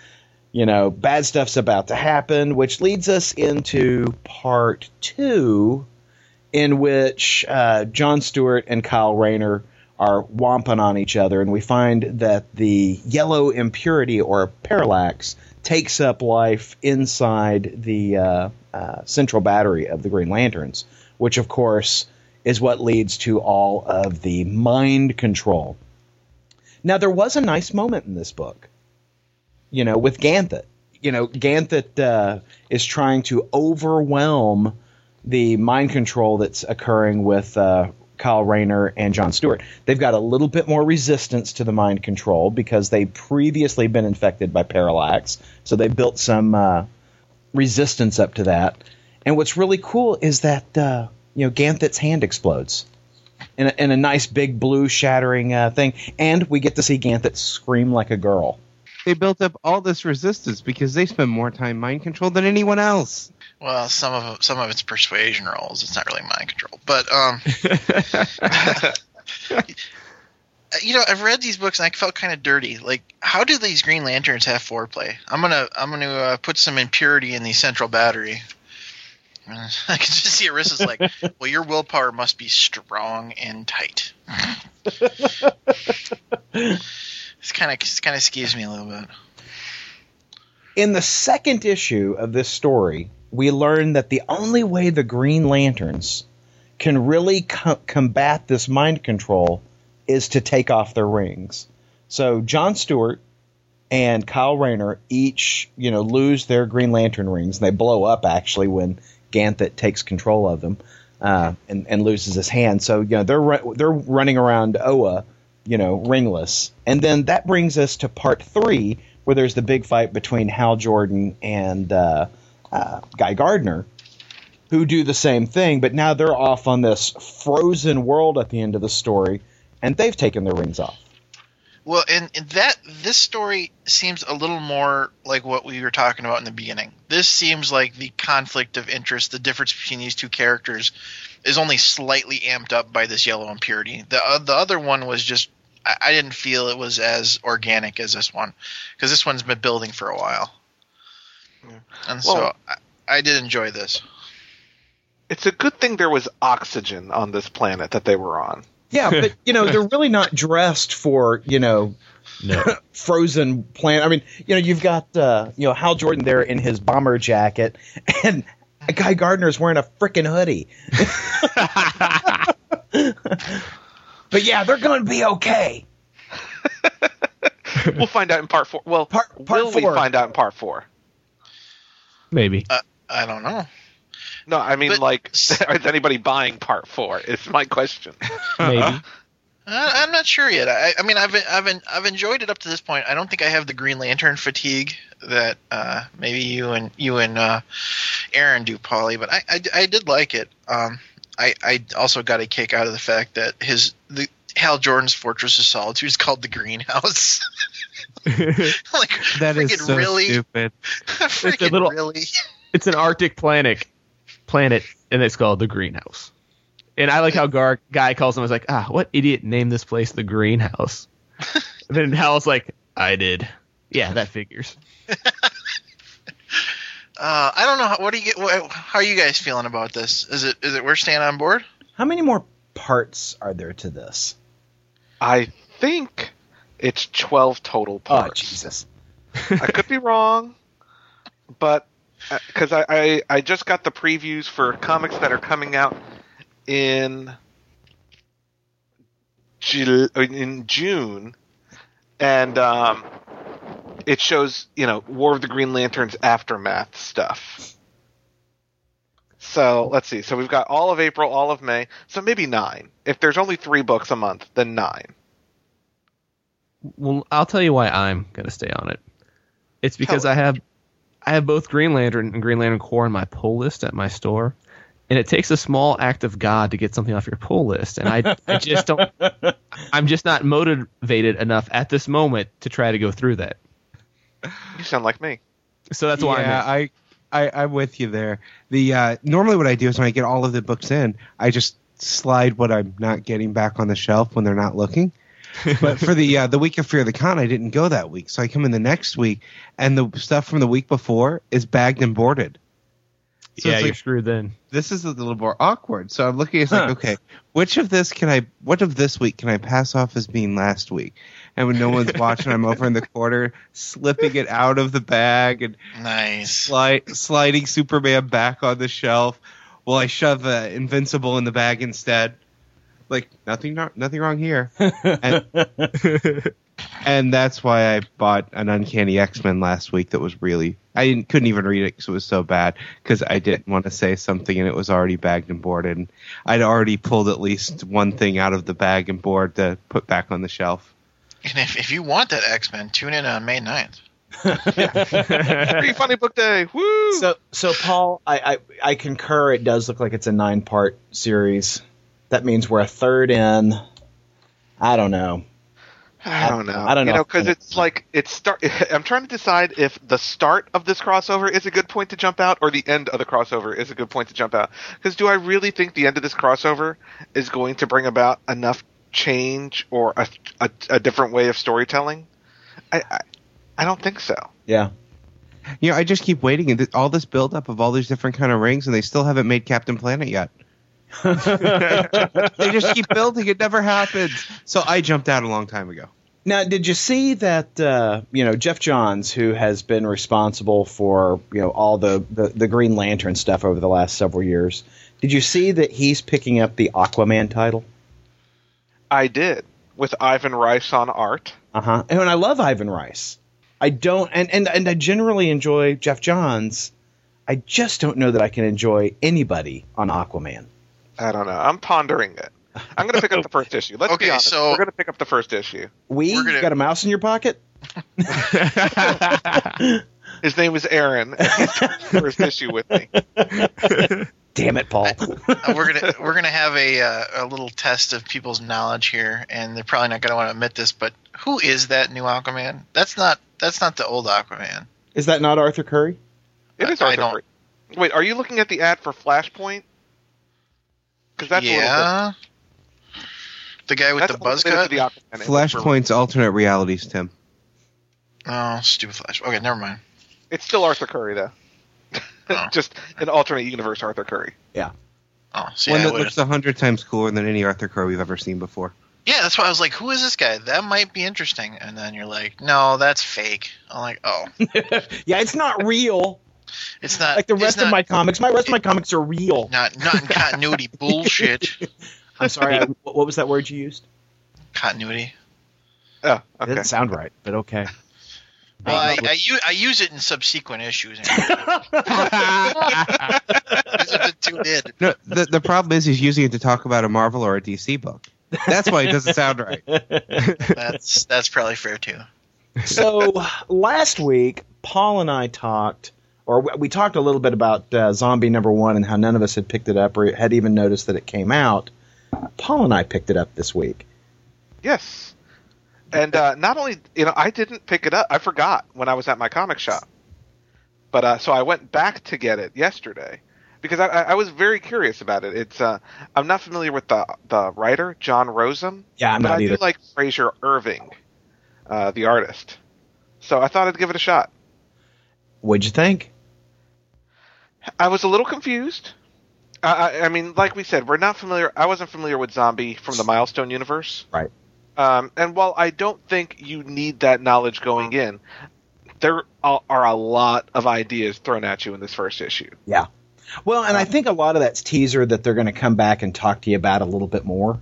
You know, bad stuff's about to happen, which leads us into part two, in which uh, John Stewart and Kyle Rayner are womping on each other, and we find that the yellow impurity or parallax takes up life inside the uh, uh, central battery of the Green Lanterns, which of course is what leads to all of the mind control. Now, there was a nice moment in this book, you know, with Ganthet. You know, Ganthet uh, is trying to overwhelm the mind control that's occurring with uh, Kyle Rayner and John Stewart. They've got a little bit more resistance to the mind control because they've previously been infected by Parallax, so they built some uh, resistance up to that. And what's really cool is that uh, you know Ganthet's hand explodes in a, in a nice big blue shattering uh, thing, and we get to see Ganthet scream like a girl. They built up all this resistance because they spend more time mind control than anyone else. Well, some of some of it's persuasion rolls. It's not really mind control, but um, you know, I've read these books and I felt kind of dirty. Like, how do these Green Lanterns have foreplay? I'm gonna I'm gonna uh, put some impurity in the central battery. I can just see Arisia's like, well, your willpower must be strong and tight. it's kind of it's kind of skews me a little bit. in the second issue of this story, we learn that the only way the Green Lanterns can really co- combat this mind control is to take off their rings. So John Stewart and Kyle Rayner each, you know, lose their Green Lantern rings. And they blow up actually when Ganthet takes control of them uh, and, and loses his hand. So you know they're they're running around Oa, you know, ringless. And then that brings us to part three, where there's the big fight between Hal Jordan and uh, uh, Guy Gardner, who do the same thing, but now they're off on this frozen world at the end of the story, and they've taken their rings off. Well, and, and that this story seems a little more like what we were talking about in the beginning. This seems like the conflict of interest, the difference between these two characters, is only slightly amped up by this yellow impurity. The uh, the other one was just I, I didn't feel it was as organic as this one because this one's been building for a while, and so I, I did enjoy this. It's a good thing there was oxygen on this planet that they were on. Yeah, but you know they're really not dressed for you know No. frozen planet. I mean, you know, you've got uh, you know Hal Jordan there in his bomber jacket, and Guy Gardner's wearing a freaking hoodie. but yeah, they're going to be okay. We'll find out in part four. Well, Part- part will we find out in part four? Maybe. I don't know. No, I mean, But- like, is anybody buying part four? Is my question. Maybe. I, I'm not sure yet. I, I mean, I've I've I've enjoyed it up to this point. I don't think I have the Green Lantern fatigue that uh, maybe you and you and uh, Aaron do, Polly. But I, I, I did like it. Um, I I also got a kick out of the fact that his the Hal Jordan's Fortress of Solitude is called the Greenhouse. like That is so really, stupid. freaking little- really. it's an Arctic planet, planet, and it's called the Greenhouse. And I like how Gar guy calls him. I was like, ah, what idiot named this place the Greenhouse? and then Hal's like, I did. Yeah, that figures. Uh, I don't know. How, what do you get? What, how are you guys feeling about this? Is it is it we're staying on board? How many more parts are there to this? I think it's twelve total Oh parts. Jesus! I could be wrong, but because I, I I just got the previews for comics that are coming out in in June, and um, it shows you know War of the Green Lanterns aftermath stuff. So let's see. So we've got all of April, all of May. So maybe nine. If there's only three books a month, then nine. Well, I'll tell you why I'm gonna stay on it. It's because I have I have both Green Lantern and Green Lantern Corps on my pull list at my store, and it takes a small act of God to get something off your pull list, and I I just don't. I'm just not motivated enough at this moment to try to go through that. You sound like me. So that's why yeah, I'm. I, I, I'm with you there. The uh, normally what I do is when I get all of the books in, I just slide what I'm not getting back on the shelf when they're not looking. But for the uh, the week of Fear the Con, I didn't go that week, so I come in the next week, and the stuff from the week before is bagged and boarded. So yeah, it's you're screwed then. this is a little more awkward. So I'm looking, it's like, okay, which of this can I, what of this week can I pass off as being last week? And when no one's watching, I'm over in the corner, slipping it out of the bag and Nice. slide, sliding Superman back on the shelf while I shove uh, Invincible in the bag instead. Like nothing, nothing wrong here. And, and that's why I bought an Uncanny X Men last week. That was really I didn't, couldn't even read it because it was so bad. Because I didn't want to say something and it was already bagged and boarded. And I'd already pulled at least one thing out of the bag and board to put back on the shelf. And if, if you want that X Men, tune in on May 9th. Free funny book day. Woo! So, so Paul, I, I I concur. It does look like it's a nine part series. That means we're a third in. I don't know. I don't know. I don't You know. know, because it's like it's start. I'm trying to decide if the start of this crossover is a good point to jump out, or the end of the crossover is a good point to jump out. Because do I really think the end of this crossover is going to bring about enough change or a, a, a different way of storytelling? I, I I don't think so. Yeah. You know, I just keep waiting and all this buildup of all these different kind of rings, and they still haven't made Captain Planet yet. they just keep building; it never happens. So I jumped out a long time ago. Now, did you see that? Uh, you know, Geoff Johns, who has been responsible for you know all the, the the Green Lantern stuff over the last several years. Did you see that he's picking up the Aquaman title? I did with Ivan Reis on art. Uh huh. And I love Ivan Reis. I don't, and, and and I generally enjoy Geoff Johns. I just don't know that I can enjoy anybody on Aquaman. I don't know. I'm pondering it. I'm going to pick up the first issue. Let's Okay, be honest. so- We're going to pick up the first issue. We gonna- got a mouse in your pocket. His name is Aaron. and he's first issue with me. Damn it, Paul. We're gonna we're gonna have a uh, a little test of people's knowledge here, and they're probably not gonna want to admit this, but who is that new Aquaman? That's not that's not the old Aquaman. Is that not Arthur Curry? It is I Arthur don't- Curry. Wait, are you looking at the ad for Flashpoint? Because that's a little yeah, the guy with the buzz cut. into the Flashpoint's alternate realities, Tim. Oh, stupid Flash. Okay, never mind. It's still Arthur Curry though. Oh. Just an alternate universe Arthur Curry. Yeah. Oh, see, One I that would've- looks a hundred times cooler than any Arthur Curry we've ever seen before. yeah, that's why I was like, who is this guy? That might be interesting. And then you're like, no, that's fake. I'm like, oh, yeah, it's not real. It's not Like the it's rest of not- my comics. My rest of my comics are real. not not in continuity bullshit. I'm sorry. I, what what was that word you used? Continuity. Oh, It okay. didn't sound right, but okay. Well, I, I, u- I use it in subsequent issues. These are the two did. No, the the problem is he's using it to talk about a Marvel or a DC book. That's why it doesn't sound right. That's that's probably fair too. so last week, Paul and I talked, or we- we talked a little bit about uh, Xombi Number One and how none of us had picked it up or had even noticed that it came out. Paul and I picked it up this week. Yes. And uh, not only, you know, I didn't pick it up. I forgot when I was at my comic shop. But uh, so I went back to get it yesterday because I, I I was very curious about it. It's uh, I'm not familiar with the the writer John Rozum, Yeah, I'm but not I either. do like Frazer Irving, uh, the artist. So I thought I'd give it a shot. What'd you think? I was a little confused. I, I, I mean, like we said, we're not familiar. I wasn't familiar with Xombi from the Milestone universe. Right. Um, and while I don't think you need that knowledge going in, there are are a lot of ideas thrown at you in this first issue. Yeah. Well, and I think a lot of that's teaser that they're going to come back and talk to you about a little bit more.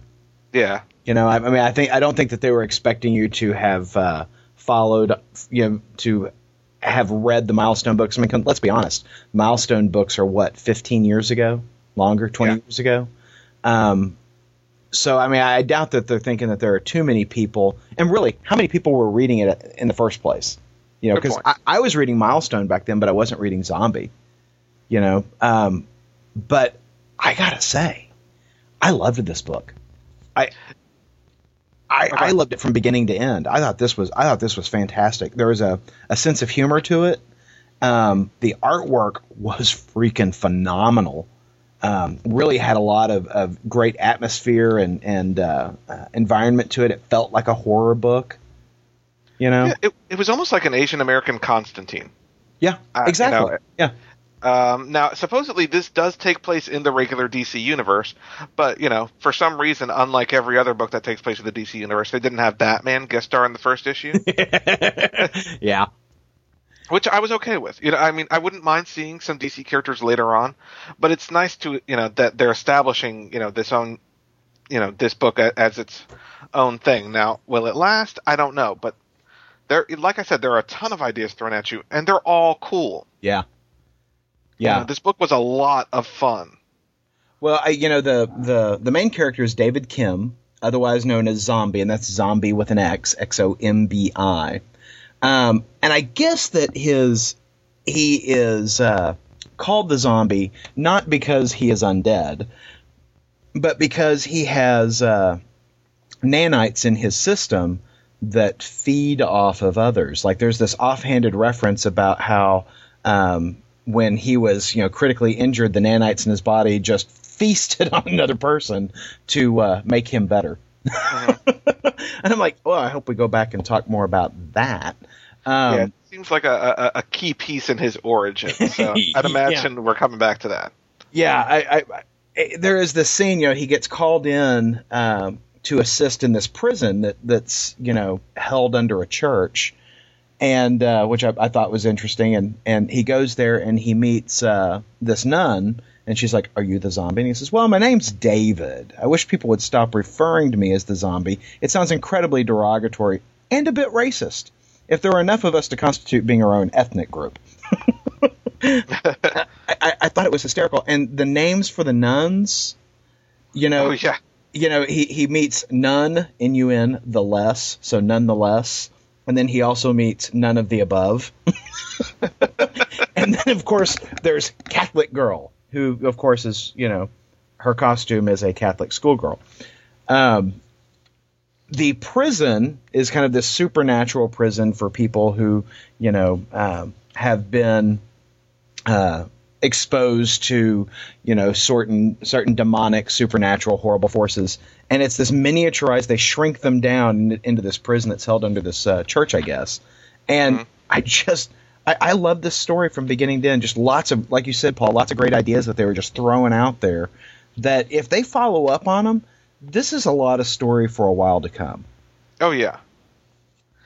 Yeah. You know, I, I mean, I think I don't think that they were expecting you to have uh, followed, you know, to have read the milestone books. I mean, let's be honest, milestone books are what 15 years ago, longer, 20 Yeah. years ago. Um, so, I mean, I doubt that they're thinking that there are too many people. And really, how many people were reading it in the first place? You know, because. I, I was reading Milestone back then, but I wasn't reading Xombi. You know, um, but I gotta say, I loved this book. I I, I loved it from beginning to end. I thought this was I thought this was fantastic. There was a, a sense of humor to it. Um, the artwork was freaking phenomenal. Um, really had a lot of, of great atmosphere and and uh, uh, environment to it. It felt like a horror book. You know, Yeah, it, it was almost like an Asian American Constantine. yeah, Uh, you exactly. know, yeah, Um, now, supposedly this does take place in the regular DC universe, but you know, for some reason, unlike every other book that takes place in the DC universe, they didn't have Batman guest star in the first issue, yeah, which I was okay with. You know, I mean, I wouldn't mind seeing some DC characters later on, but it's nice to you know that they're establishing you know this own you know this book as its own thing. Now, will it last? I don't know, but there, like I said, there are a ton of ideas thrown at you, and they're all cool. yeah, You yeah. know, this book was a lot of fun. Well, I, you know the the the main character is David Kim, otherwise known as Xombi, and that's Xombi with an X, X O M B I. Um, and I guess that his he is uh, called the Xombi not because he is undead, but because he has uh, nanites in his system that feed off of others. Like there's this offhanded reference about how um, when he was, you know, critically injured, the nanites in his body just feasted on another person to uh, make him better. and I'm like, well, I hope we go back and talk more about that. Um, yeah, it seems like a, a, a key piece in his origin. So I'd Yeah. imagine we're coming back to that. Yeah, I, I, I there is this scene. You know, he gets called in um, to assist in this prison that that's you know held under a church, and uh, which I, I thought was interesting. And and he goes there and he meets uh, this nun, and she's like, "Are you the zombie?" And he says, "Well, my name's David. I wish people would stop referring to me as the zombie. It sounds incredibly derogatory and a bit racist. If there were enough of us to constitute being our own ethnic group." I, I, I thought it was hysterical, and the names for the nuns, you know, Oh yeah. you know, he, he meets none, N U N, the less, so nonetheless. And then he also meets none of the above. and then, of course, there's Catholic Girl, who, of course, is, you know, her costume is a Catholic schoolgirl. Um, the prison is kind of this supernatural prison for people who, you know, um, have been uh, exposed to you know certain certain demonic supernatural horrible forces and it's this miniaturized they shrink them down into this prison that's held under this uh, church i guess and i just I, I love this story from beginning to end just lots of like you said paul lots of great ideas that they were just throwing out there that if they follow up on them this is a lot of story for a while to come Oh yeah.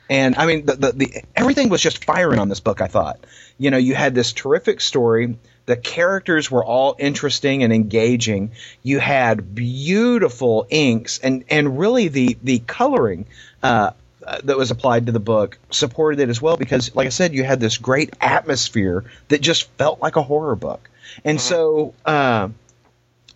and I mean, the, the, the everything was just firing on this book. I thought, you know, you had this terrific story. The characters were all interesting and engaging. You had beautiful inks, and and really the the coloring uh, uh, that was applied to the book supported it as well because, like I said, you had this great atmosphere that just felt like a horror book. And so, uh,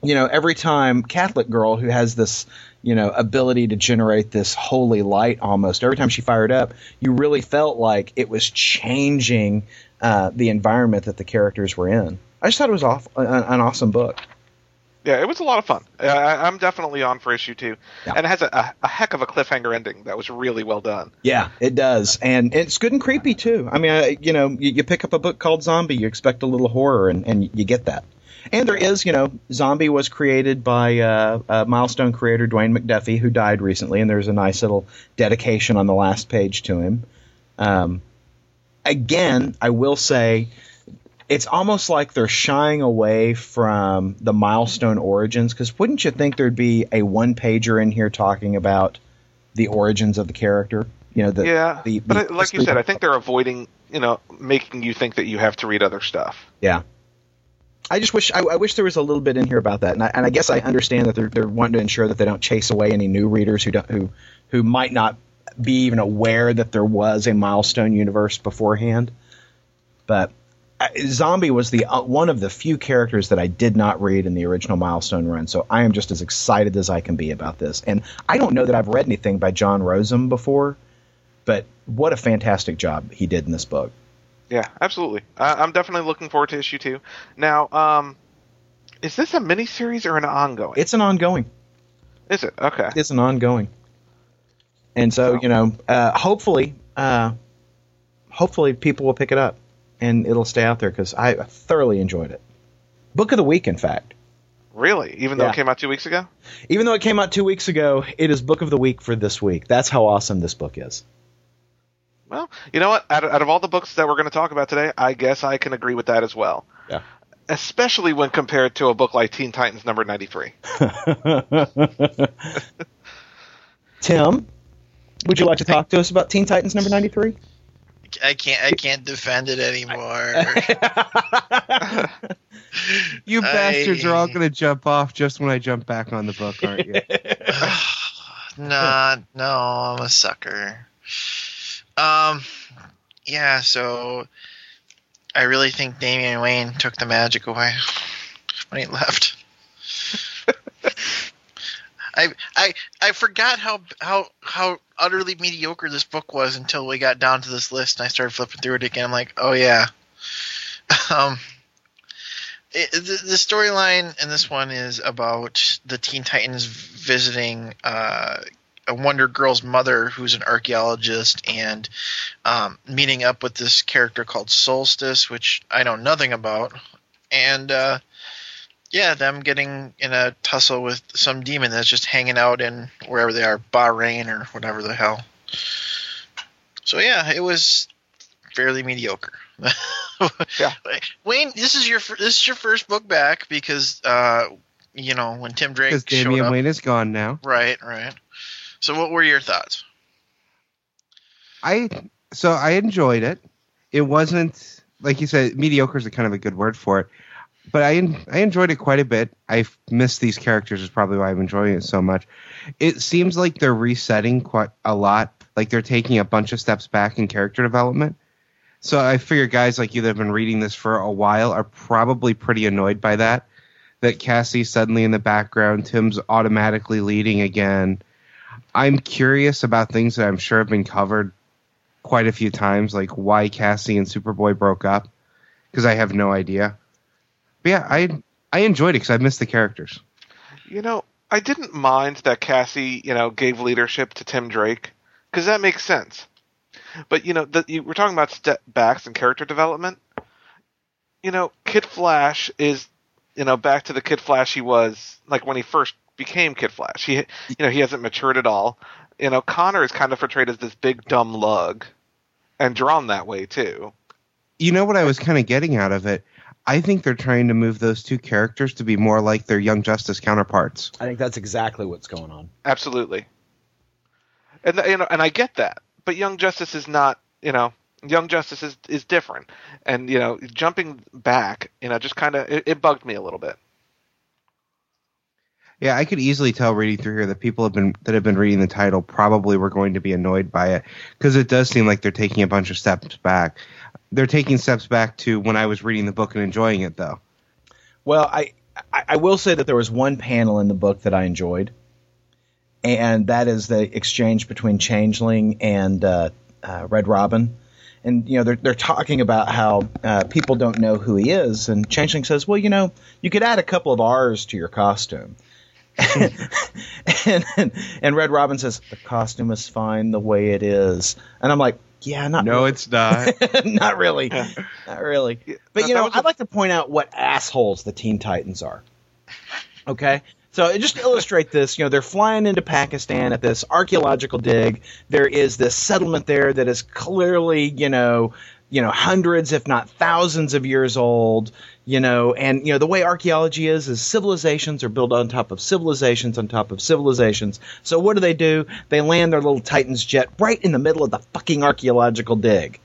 you know, every time Catholic girl who has this, you know, ability to generate this holy light almost, every time she fired up, you really felt like it was changing uh, the environment that the characters were in. I just thought it was off, an, an awesome book. Yeah, it was a lot of fun. I, I'm definitely on for issue two, Yeah. and it has a, a, a heck of a cliffhanger ending that was really well done. Yeah, it does, and it's good and creepy too. I mean, I, you know, you, you pick up a book called Xombi, you expect a little horror, and, and you get that. And there is, you know, Xombi was created by uh, uh, Milestone creator Dwayne McDuffie, who died recently, and there's a nice little dedication on the last page to him. Um, again, I will say it's almost like they're shying away from the milestone origins because wouldn't you think there'd be a one pager in here talking about the origins of the character? You know, the, yeah, the, but the I, like you said, I think they're avoiding, you know, making you think that you have to read other stuff. Yeah. I just wish I, I wish there was a little bit in here about that, and I, and I guess I understand that they're they're wanting to ensure that they don't chase away any new readers who don't who who might not be even aware that there was a milestone universe beforehand. But uh, Xombi was the uh, one of the few characters that I did not read in the original Milestone run, so I am just as excited as I can be about this. And I don't know that I've read anything by John Rozum before, but what a fantastic job he did in this book. Yeah, absolutely. I, I'm definitely looking forward to issue two. Now, um, is this a miniseries or an ongoing? It's an ongoing. is it? Okay. It's an ongoing. And so, you know, uh, hopefully, uh, hopefully people will pick it up and it'll stay out there because I thoroughly enjoyed it. Book of the week, in fact. Really? Even though Yeah. it came out two weeks ago? Even though it came out two weeks ago, it is book of the week for this week. That's how awesome this book is. Well, you know what? Out of, out of all the books that we're going to talk about today, I guess I can agree with that as well. Yeah. Especially when compared to a book like Teen Titans number 93. Tim, would you like to talk to us about Teen Titans number 93? I can't. I can't defend it anymore. You I- bastards are all going to jump off just when I jump back on the book, aren't you? nah, no, I'm a sucker. Um, yeah. So, I really think Damian Wayne took the magic away when he left. I I I forgot how how how utterly mediocre this book was until we got down to this list and I started flipping through it again. I'm like, oh yeah. Um, it, the, the storyline in this one is about the Teen Titans visiting uh, a Wonder Girl's mother, who's an archaeologist, and um, meeting up with this character called Solstice, which I know nothing about, and uh, yeah, them getting in a tussle with some demon that's just hanging out in wherever they are, Bahrain or whatever the hell. So yeah, it was fairly mediocre. Yeah. Wayne, this is your this is your first book back because uh, you know, when Tim Drake Because Damian up. Wayne is gone now. Right, right. So, what were your thoughts? I so I enjoyed it. It wasn't like you said, mediocre is a kind of a good word for it. But I I enjoyed it quite a bit. I miss these characters is probably why I'm enjoying it so much. It seems like they're resetting quite a lot. Like they're taking a bunch of steps back in character development. So I figure guys like you that have been reading this for a while are probably pretty annoyed by that. That Cassie's suddenly in the background, Tim's automatically leading again. I'm curious about things that I'm sure have been covered quite a few times, like why Cassie and Superboy broke up, because I have no idea. But yeah, I I enjoyed it because I missed the characters. You know, I didn't mind that Cassie, you know, gave leadership to Tim Drake because that makes sense. But you know, the, you, we're talking about step backs and character development. You know, Kid Flash is, you know, back to the Kid Flash he was like when he first became Kid Flash. He, you know, he hasn't matured at all. You know, Connor is kind of portrayed as this big dumb lug, and drawn that way too. You know what I was kind of getting out of it? I think they're trying to move those two characters to be more like their Young Justice counterparts. I think that's exactly what's going on. Absolutely. And you know, and I get that, but Young Justice is not, you know, Young Justice is is different, and you know, jumping back, you know, just kind of it, it bugged me a little bit. Yeah, I could easily tell reading through here that people have been that have been reading the title probably were going to be annoyed by it because it does seem like they're taking a bunch of steps back. They're taking steps back to when I was reading the book and enjoying it though. Well, I, I will say that there was one panel in the book that I enjoyed, and that is the exchange between Changeling and uh, uh, Red Robin. And you know they're they're talking about how uh, people don't know who he is, and Changeling says, "Well, you know, you could add a couple of R's to your costume." and, and and Red Robin says, "The costume is fine the way it is," and I'm like, "Yeah, not No, it's not. not really, not really." But That- you know, was a- I'd like to point out what assholes the Teen Titans are. Okay. So just to illustrate this, you know, they're flying into Pakistan at this archaeological dig. There is this settlement there that is clearly, you know, you know, hundreds, if not thousands of years old, you know, and you know, the way archaeology is is civilizations are built on top of civilizations on top of civilizations. So what do they do? They land their little Titans jet right in the middle of the fucking archaeological dig.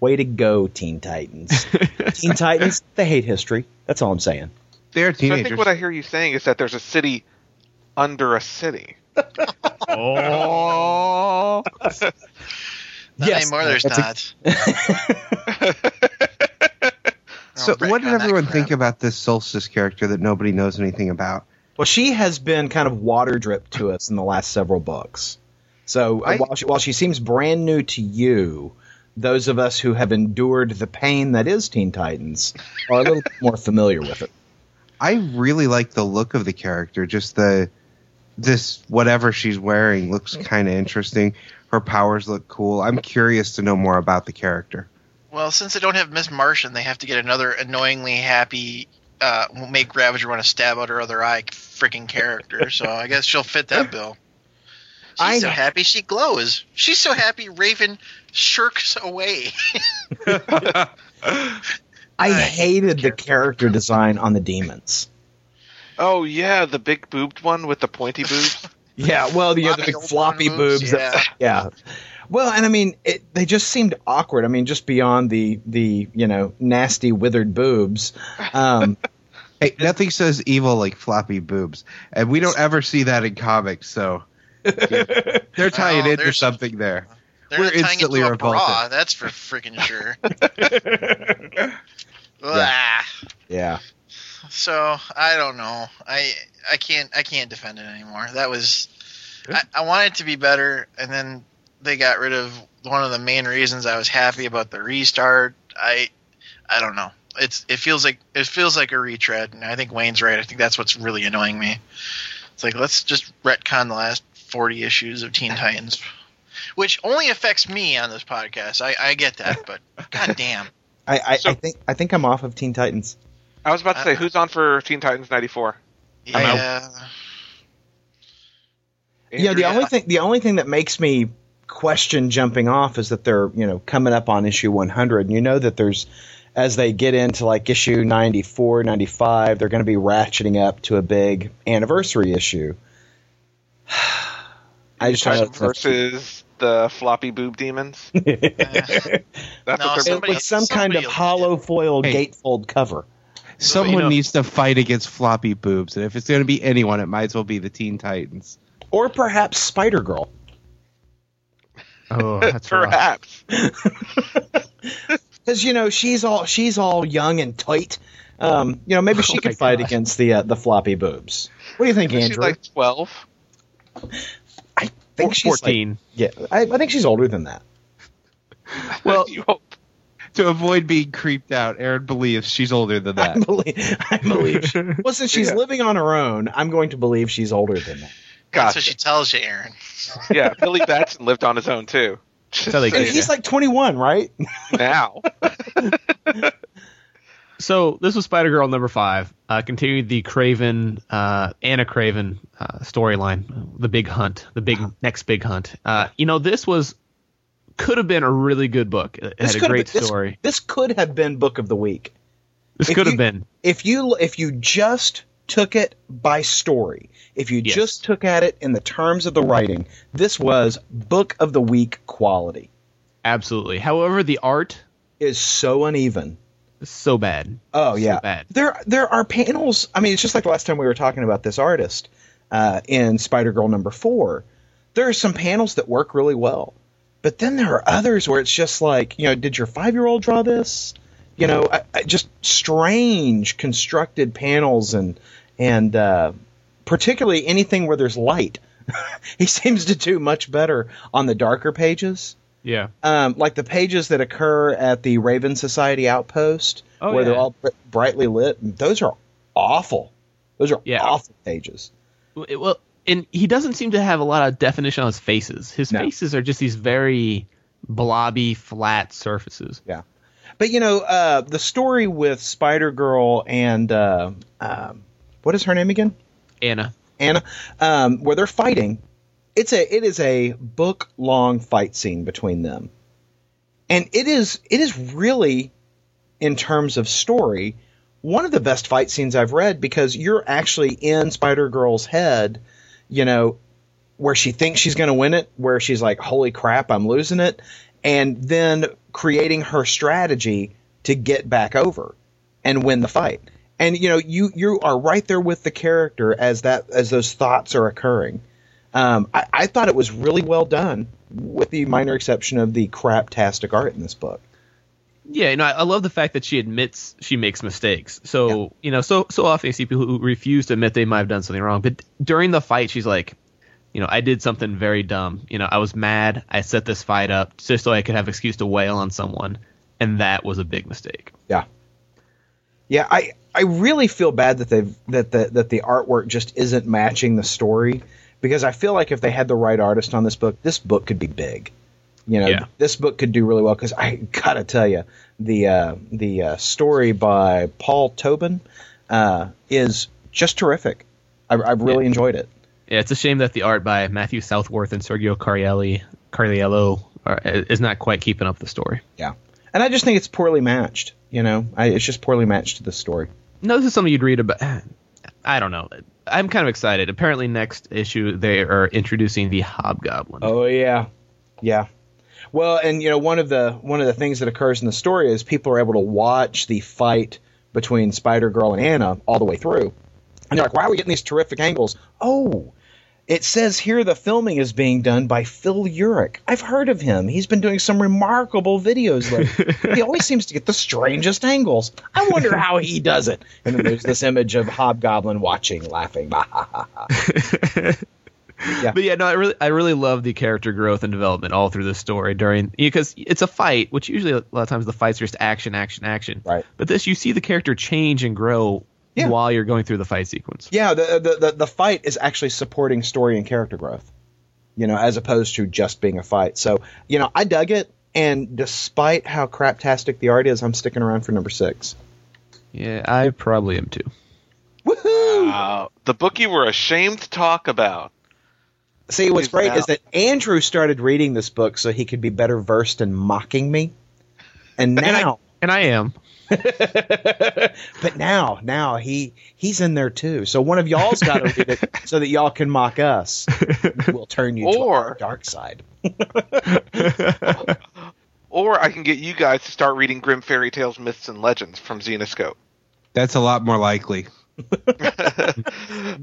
Way to go, Teen Titans. Teen Titans, they hate history. That's all I'm saying. They're So I think what I hear you saying is that there's a city under a city. Oh, Not Yes, anymore. There's that's a- not. so, I'll what did everyone think about this Solstice character that nobody knows anything about? Well, she has been kind of water dripped to us in the last several books. So uh, I- while, she, while she seems brand new to you, those of us who have endured the pain that is Teen Titans are a little more familiar with it. I really like the look of the character. Just the this whatever she's wearing looks kind of interesting. Her powers look cool. I'm curious to know more about the character. Well, since they don't have Miss Martian, they have to get another annoyingly happy, uh, make Ravager want to stab out her other eye freaking character. So I guess she'll fit that bill. She's I- so happy she glows. She's so happy Raven shirks away. I hated the character design on the demons. Oh yeah, the big boobed one with the pointy boobs. Yeah, well, the other Floppy big floppy boobs, boobs. that- yeah. Well, and I mean, it, they just seemed awkward. I mean, just beyond the the you know nasty withered boobs. Um, Hey, nothing says evil like floppy boobs, and we don't ever see that in comics. So they're tying Well, into something there. They're We're not tying instantly it to a revolted. bra, that's for freaking sure. Ah. yeah. So I don't know. I I can't I can't defend it anymore. That was I, I wanted it to be better, and then they got rid of one of the main reasons I was happy about the restart. I I don't know. It's it feels like it feels like a retread, and I think Wayne's right. I think that's what's really annoying me. It's like let's just retcon the last forty issues of Teen Titans, which only affects me on this podcast. I, I get that, but god damn. I, I, So- I think I think I'm off of Teen Titans. I was about to say, Uh, who's on for Teen Titans '94? Yeah. Yeah, the only thing the only thing that makes me question jumping off is that they're you know coming up on issue 100, and you know that there's as they get into like issue 94, 95, they're going to be ratcheting up to a big anniversary issue. I just Time don't versus the floppy boob demons. That's No, what they're somebody- with some kind of hollow foil Hey. gatefold cover. Someone you know- needs to fight against floppy boobs, and if it's going to be anyone, it might as well be the Teen Titans. Or perhaps Spider Girl. Oh, that's rough. Perhaps. Because you know she's all she's all young and tight. Um, you know maybe she Oh could fight gosh. against the uh, the floppy boobs. What do you think, She's Andrew? like 12. I think she's like- 14. yeah, I, I think she's older than that. Well, you hope. To avoid being creeped out, Aaron believes she's older than that. I that. believe. I believe. She, well, since she's Yeah. living on her own, I'm going to believe she's older than that. That's what she tells you, Aaron. yeah, Billy Batson lived on his own too. how they And get he's like 21, right? now. So this was Spider Girl number five. Uh, continued the Kraven, uh, Anna Kraven uh, storyline, the big hunt, the big next big hunt. Uh, you know, this was could have been a really good book. It This had a great been- story. This could have been book of the week. This if could have been. if you if you just took it by story, if you Yes. just took at it in the terms of the writing, this was book of the week quality. Absolutely. However, the art Is so uneven. so bad. Oh So yeah, bad. there there are panels. I mean, it's just like the last time we were talking about this artist uh, in Spider Girl number four. There are some panels that work really well, but then there are others where it's just like, you know, did your five year old draw this? You know, I, I, just strange constructed panels and and uh, particularly anything where there's light. he seems to do much better on the darker pages Yeah. um, like the pages that occur at the Raven Society outpost, Oh, where they're all br- brightly lit. Those are awful. Those are Yeah. awful pages. Well, and he doesn't seem to have a lot of definition on his faces. His No. faces are just these very blobby, flat surfaces. Yeah, but you know uh, the story with Spider Girl and uh, um, what is her name again? Anna. Anna, um, where they're fighting. It's a it is a book long fight scene between them, and it is it is really, in terms of story, one of the best fight scenes I've read because you're actually in Spider Girl's head, you know, where she thinks she's going to win it, where she's like, "Holy crap, I'm losing it," and then creating her strategy to get back over and win the fight. And you know, you you are right there with the character as that as those thoughts are occurring. Um, I, I thought it was really well done, with the minor exception of the craptastic art in this book. Yeah, you know, I, I love the fact that she admits she makes mistakes. So, you know, so so often you see people who refuse to admit they might have done something wrong. But during the fight, she's like, you know, I did something very dumb. You know, I was mad. I set this fight up just so I could have excuse to wail on someone, and that was a big mistake. Yeah. Yeah, I I really feel bad that they've that the that the artwork just isn't matching the story because I feel like if they had the right artist on this book, this book could be big. You know, Yeah. this book could do really well because I gotta tell you, the uh, the uh, story by Paul Tobin uh, is just terrific. I, I really enjoyed it. Yeah, it's a shame that the art by Matthew Southworth and Sergio Carielli Cariello are, is not quite keeping up the story. Yeah, and I just think it's poorly matched. You know, I, it's just poorly matched to the story. No, this is something you'd read about. I don't know. I'm kind of excited. Apparently, next issue they are introducing the Hobgoblin. Oh yeah, yeah. Well, and you know one of the one of the things that occurs in the story is people are able to watch the fight between Spider Girl and Anna all the way through, and they're like, "Why are we getting these terrific angles?" Oh, it says here the filming is being done by Phil Urich. I've heard of him. He's been doing some remarkable videos lately. he always seems to get the strangest angles. I wonder how he does it. And then there's this image of Hobgoblin watching, laughing. Bah, ha, ha, ha. But yeah, no, I really, I really love the character growth and development all through the story during because it's a fight, which usually a lot of times the fights are just action, action, action. Right. But this, you see the character change and grow Yeah. while you're going through the fight sequence. Yeah, the, the the the fight is actually supporting story and character growth, you know, as opposed to just being a fight. So, you know, I dug it, and despite how craptastic the art is, I'm sticking around for number six. Yeah, I probably am too. Woohoo! Wow. The book you were ashamed to talk about. See, what's great out. is that Andrew started reading this book so he could be better versed in mocking me, and And I, now and I am. but now, now he he's in there too. So one of y'all's got to read it so that y'all can mock us. We'll turn you to Or- dark side. Or I can get you guys to start reading Grimm Fairy Tales, Myths, and Legends from Zenescope. That's a lot more likely.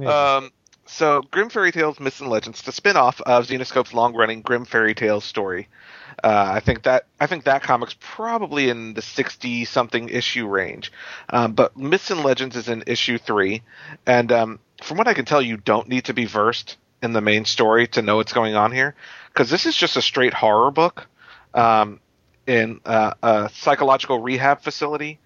um, so, Grimm Fairy Tales, Myths, and Legends, the spin-off of Zenescope's long-running Grimm Fairy Tales story. Uh, I think that I think that comic's probably in the sixty-something issue range, um, but Myths and Legends is in issue three, and um, from what I can tell, you don't need to be versed in the main story to know what's going on here, because this is just a straight horror book um, in uh, a psychological rehab facility.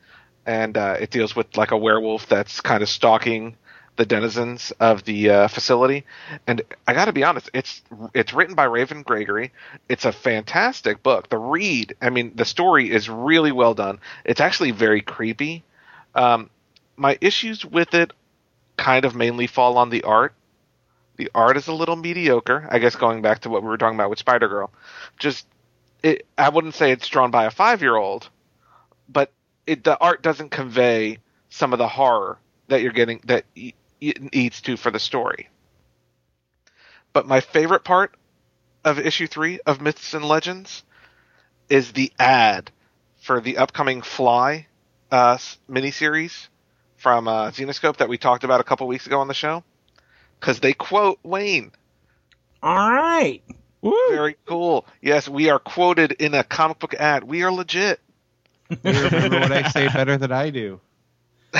And uh, it deals with like a werewolf that's kind of stalking the denizens of the uh, facility. And I got to be honest, it's it's written by Raven Gregory. It's a fantastic book. The read, I mean, the story is really well done. It's actually very creepy. Um, my issues with it kind of mainly fall on the art. The art is a little mediocre. I guess going back to what we were talking about with Spider Girl, just it. I wouldn't say it's drawn by a five year old, but it the art doesn't convey some of the horror that you're getting that it needs to for the story. But my favorite part of issue three of Myths and Legends is the ad for the upcoming Fly uh, s- miniseries from uh, Zenescope that we talked about a couple weeks ago on the show. Because they quote Wayne. All right. Very cool. Yes, we are quoted in a comic book ad. We are legit. You remember what I say better than I do.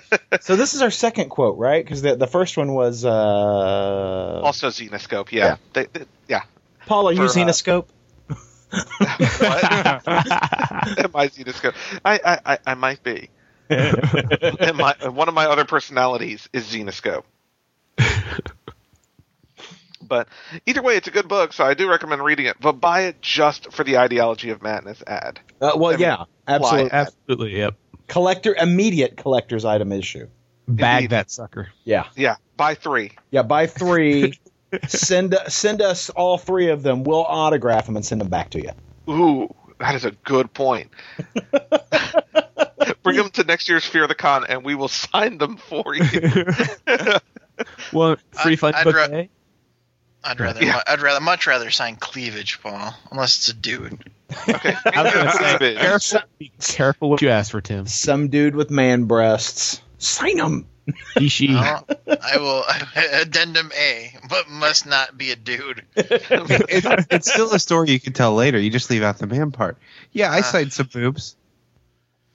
So this is our second quote, right? Because the the first one was uh, Also Zenescope. Yeah. Yeah. They, they- yeah. Paul. Are you for, uh, Zenescope? what? Am I Zenescope? I, I, I, I might be. and my, one of my other personalities is Zenescope. but either way, it's a good book, so I do recommend reading it. But buy it just for the Ideology of Madness ad. Uh, well, I mean, yeah, absolutely. Absolutely. Yep. Collector, immediate collector's item issue. Bag Indeed. that sucker. Yeah, Yeah, buy three. yeah. Buy three. send send us all three of them. We'll autograph them and send them back to you. Ooh, that is a good point. Bring them to next year's Fear the Con, and we will sign them for you. Well, free I'd- fun I'd ra- day. I'd rather, Yeah. I'd rather, much rather sign cleavage, Paul, unless it's a dude. okay, I was gonna say, Bitch. careful, be careful what you ask for, Tim. Some dude with man breasts. Sign them. He, she. I'll- I will addendum A, but must not be a dude. It's, it's still a story you can tell later. You just leave out the man part. Yeah, I Uh. signed some boobs.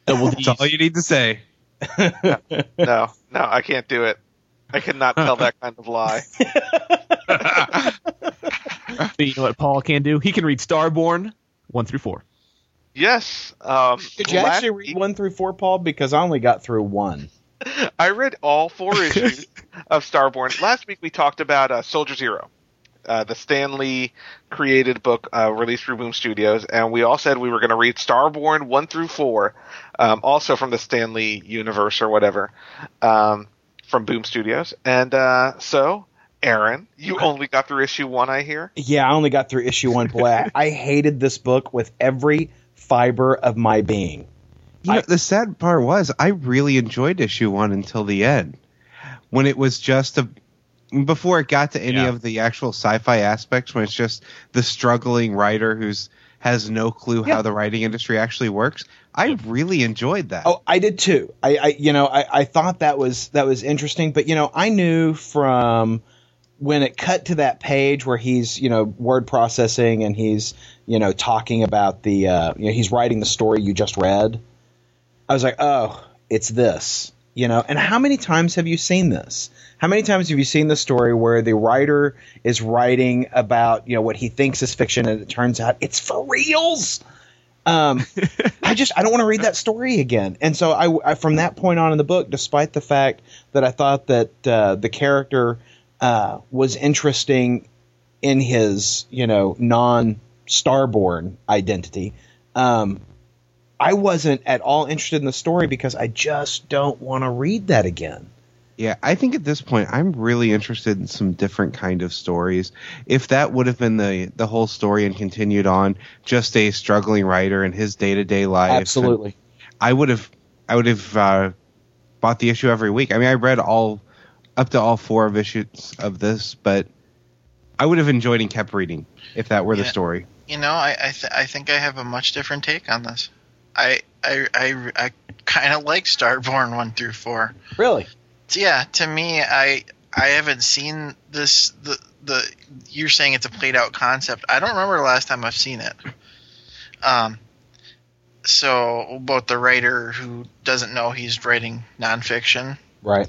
Double That's all you need to say. No, no, I can't do it. I cannot tell that kind of lie. You know what Paul can do? He can read Starborn one through four. Yes. Um, Did you actually read one through four, Paul? Because I only got through one. I read all four issues of Starborn. Last week we talked about uh, Soldier Zero, uh, the Stan Lee created book uh, released through Boom Studios, and we all said we were going to read Starborn one through four, um, also from the Stan Lee universe or whatever, um, from Boom Studios. And uh, so, Aaron, you only got through issue one, I hear. Yeah, I only got through issue one. Boy, I, I hated this book with every fiber of my being. You know, I- the sad part was I really enjoyed issue one until the end, when it was just a before it got to any Yeah. of the actual sci-fi aspects. When it's just the struggling writer who's has no clue Yeah. how the writing industry actually works. I really enjoyed that. Oh, I did too. I, I you know, I, I thought that was that was interesting, but you know, I knew from when it cut to that page where he's you know word processing and he's you know talking about the uh, you know he's writing the story you just read. I was like, oh, it's this, you know. And how many times have you seen this? How many times have you seen the story where the writer is writing about you know what he thinks is fiction and it turns out it's for reals? Um, I just I don't want to read that story again. And so I, I from that point on in the book, despite the fact that I thought that uh, the character uh, was interesting in his you know non Starborn identity, um, I wasn't at all interested in the story because I just don't want to read that again. Yeah, I think at this point I'm really interested in some different kind of stories. If that would have been the the whole story and continued on just a struggling writer and his day to day life, Absolutely. I would have I would have uh, bought the issue every week. I mean, I read all up to all four of issues of this, but I would have enjoyed and kept reading if that were the story. You know, I I, th- I think I have a much different take on this. I I I, I kind of like Starborn one through four. Really? Yeah, to me, I I haven't seen this the the you're saying it's a played out concept. I don't remember the last time I've seen it. Um, so about the writer who doesn't know he's writing nonfiction, Right.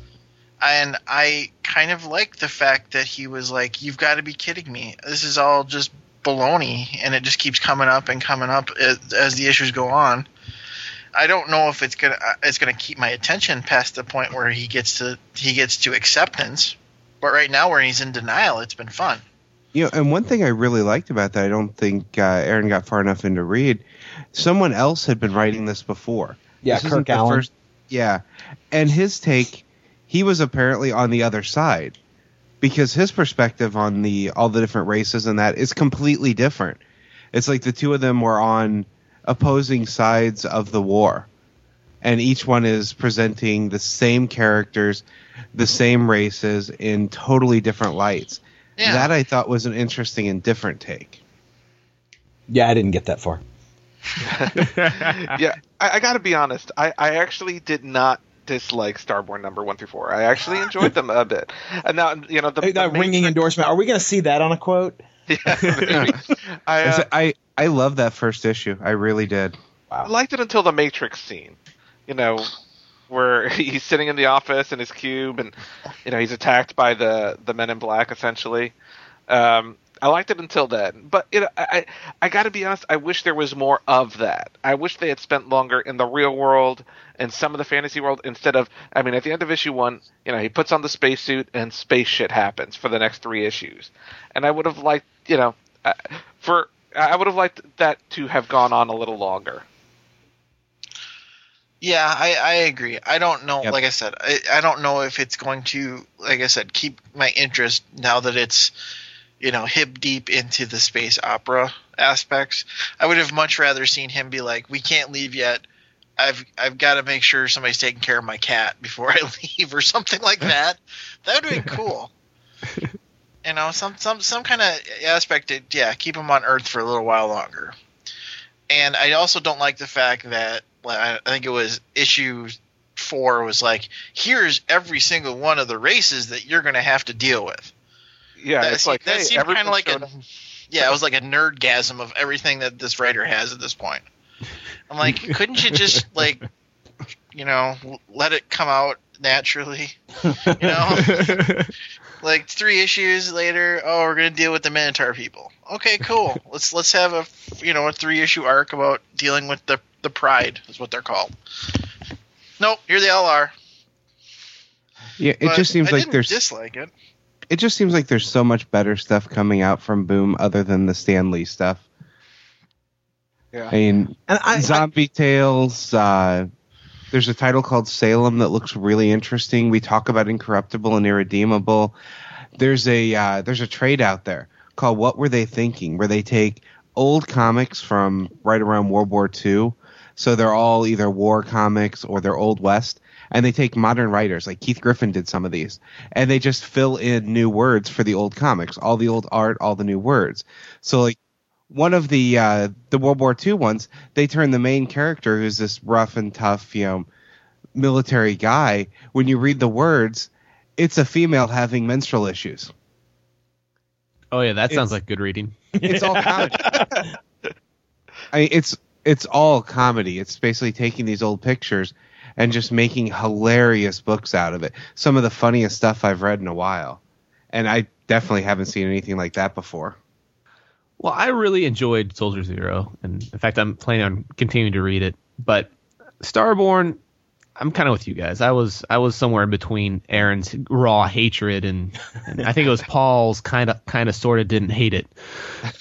And I kind of like the fact that he was like, "You've got to be kidding me! This is all just baloney," and it just keeps coming up and coming up as, as the issues go on. I don't know if it's gonna uh, it's gonna keep my attention past the point where he gets to he gets to acceptance, but right now where he's in denial, it's been fun. You know, and one thing I really liked about that, I don't think uh, Aaron got far enough into read. Someone else had been writing this before. Yeah, This Kirk the Allen. first- yeah, and his take, he was apparently on the other side because his perspective on the all the different races and that is completely different. It's like the two of them were on opposing sides of the war, and each one is presenting the same characters, the same races in totally different lights. Yeah. That I thought was an interesting and different take. Yeah, I didn't get that far. yeah, I, I got to be honest. I, I actually did not dislike Starborn number one through four. I actually enjoyed them a bit. And now, you know, the, Hey, the that main ringing trick- endorsement. Are we going to see that on a quote? Yeah. I, I uh, I I love that first issue. I really did. I liked it until the Matrix scene. You know, where he's sitting in the office in his cube, and you know he's attacked by the the Men in Black. Essentially, um, I liked it until then. But you know, I I, got to be honest. I wish there was more of that. I wish they had spent longer in the real world and some of the fantasy world instead of. I mean, at the end of issue one, you know, he puts on the spacesuit and space shit happens for the next three issues, and I would have liked, you know, uh, for. I would have liked that to have gone on a little longer. Yeah, I, I agree. I don't know. Yep. Like I said, I, I don't know if it's going to, like I said, keep my interest now that it's, you know, hip deep into the space opera aspects. I would have much rather seen him be like, "We can't leave yet. I've I've got to make sure somebody's taking care of my cat before I leave," or something like that. That would have been cool. you know, some some some kind of aspect. To, yeah, keep him on Earth for a little while longer. And I also don't like the fact that I I think it was issue four was like, here's every single one of the races that you're going to have to deal with. Yeah, That it's like that hey, seemed kind of like a up. yeah, it was like a nerdgasm of everything that this writer has at this point. I'm like, couldn't you just like, you know, let it come out naturally? You know, like three issues later, oh, we're gonna deal with the Minotaur people. Okay, cool. let's let's have a you know a three issue arc about dealing with the the Pride is what they're called. Nope, here they all are. Yeah, it But just seems I like didn't there's dislike it. It just seems like there's so much better stuff coming out from Boom other than the Stan Lee stuff. Yeah. I mean, And I, I Zombie Tales. Uh, there's a title called Salem that looks really interesting. We talk about Incorruptible and Irredeemable. There's a uh, there's a trade out there called What Were They Thinking, where they take old comics from right around World War II. So they're all either war comics or they're Old West, and they take modern writers like Keith Giffen did some of these, and they just fill in new words for the old comics, all the old art, all the new words. So like one of the uh, the World War II ones, they turn the main character, who's this rough and tough, you know, military guy. When you read the words, it's a female having menstrual issues. oh yeah, that sounds like good reading. It's all comedy. I mean, it's it's all comedy. It's basically taking these old pictures and just making hilarious books out of it. Some of the funniest stuff I've read in a while, and I definitely haven't seen anything like that before. Well, I really enjoyed Soldier Zero, and in fact, I'm planning on continuing to read it. But Starborn, I'm kind of with you guys. I was I was somewhere in between Aaron's raw hatred and, and I think it was Paul's kind of kind of sort of didn't hate it.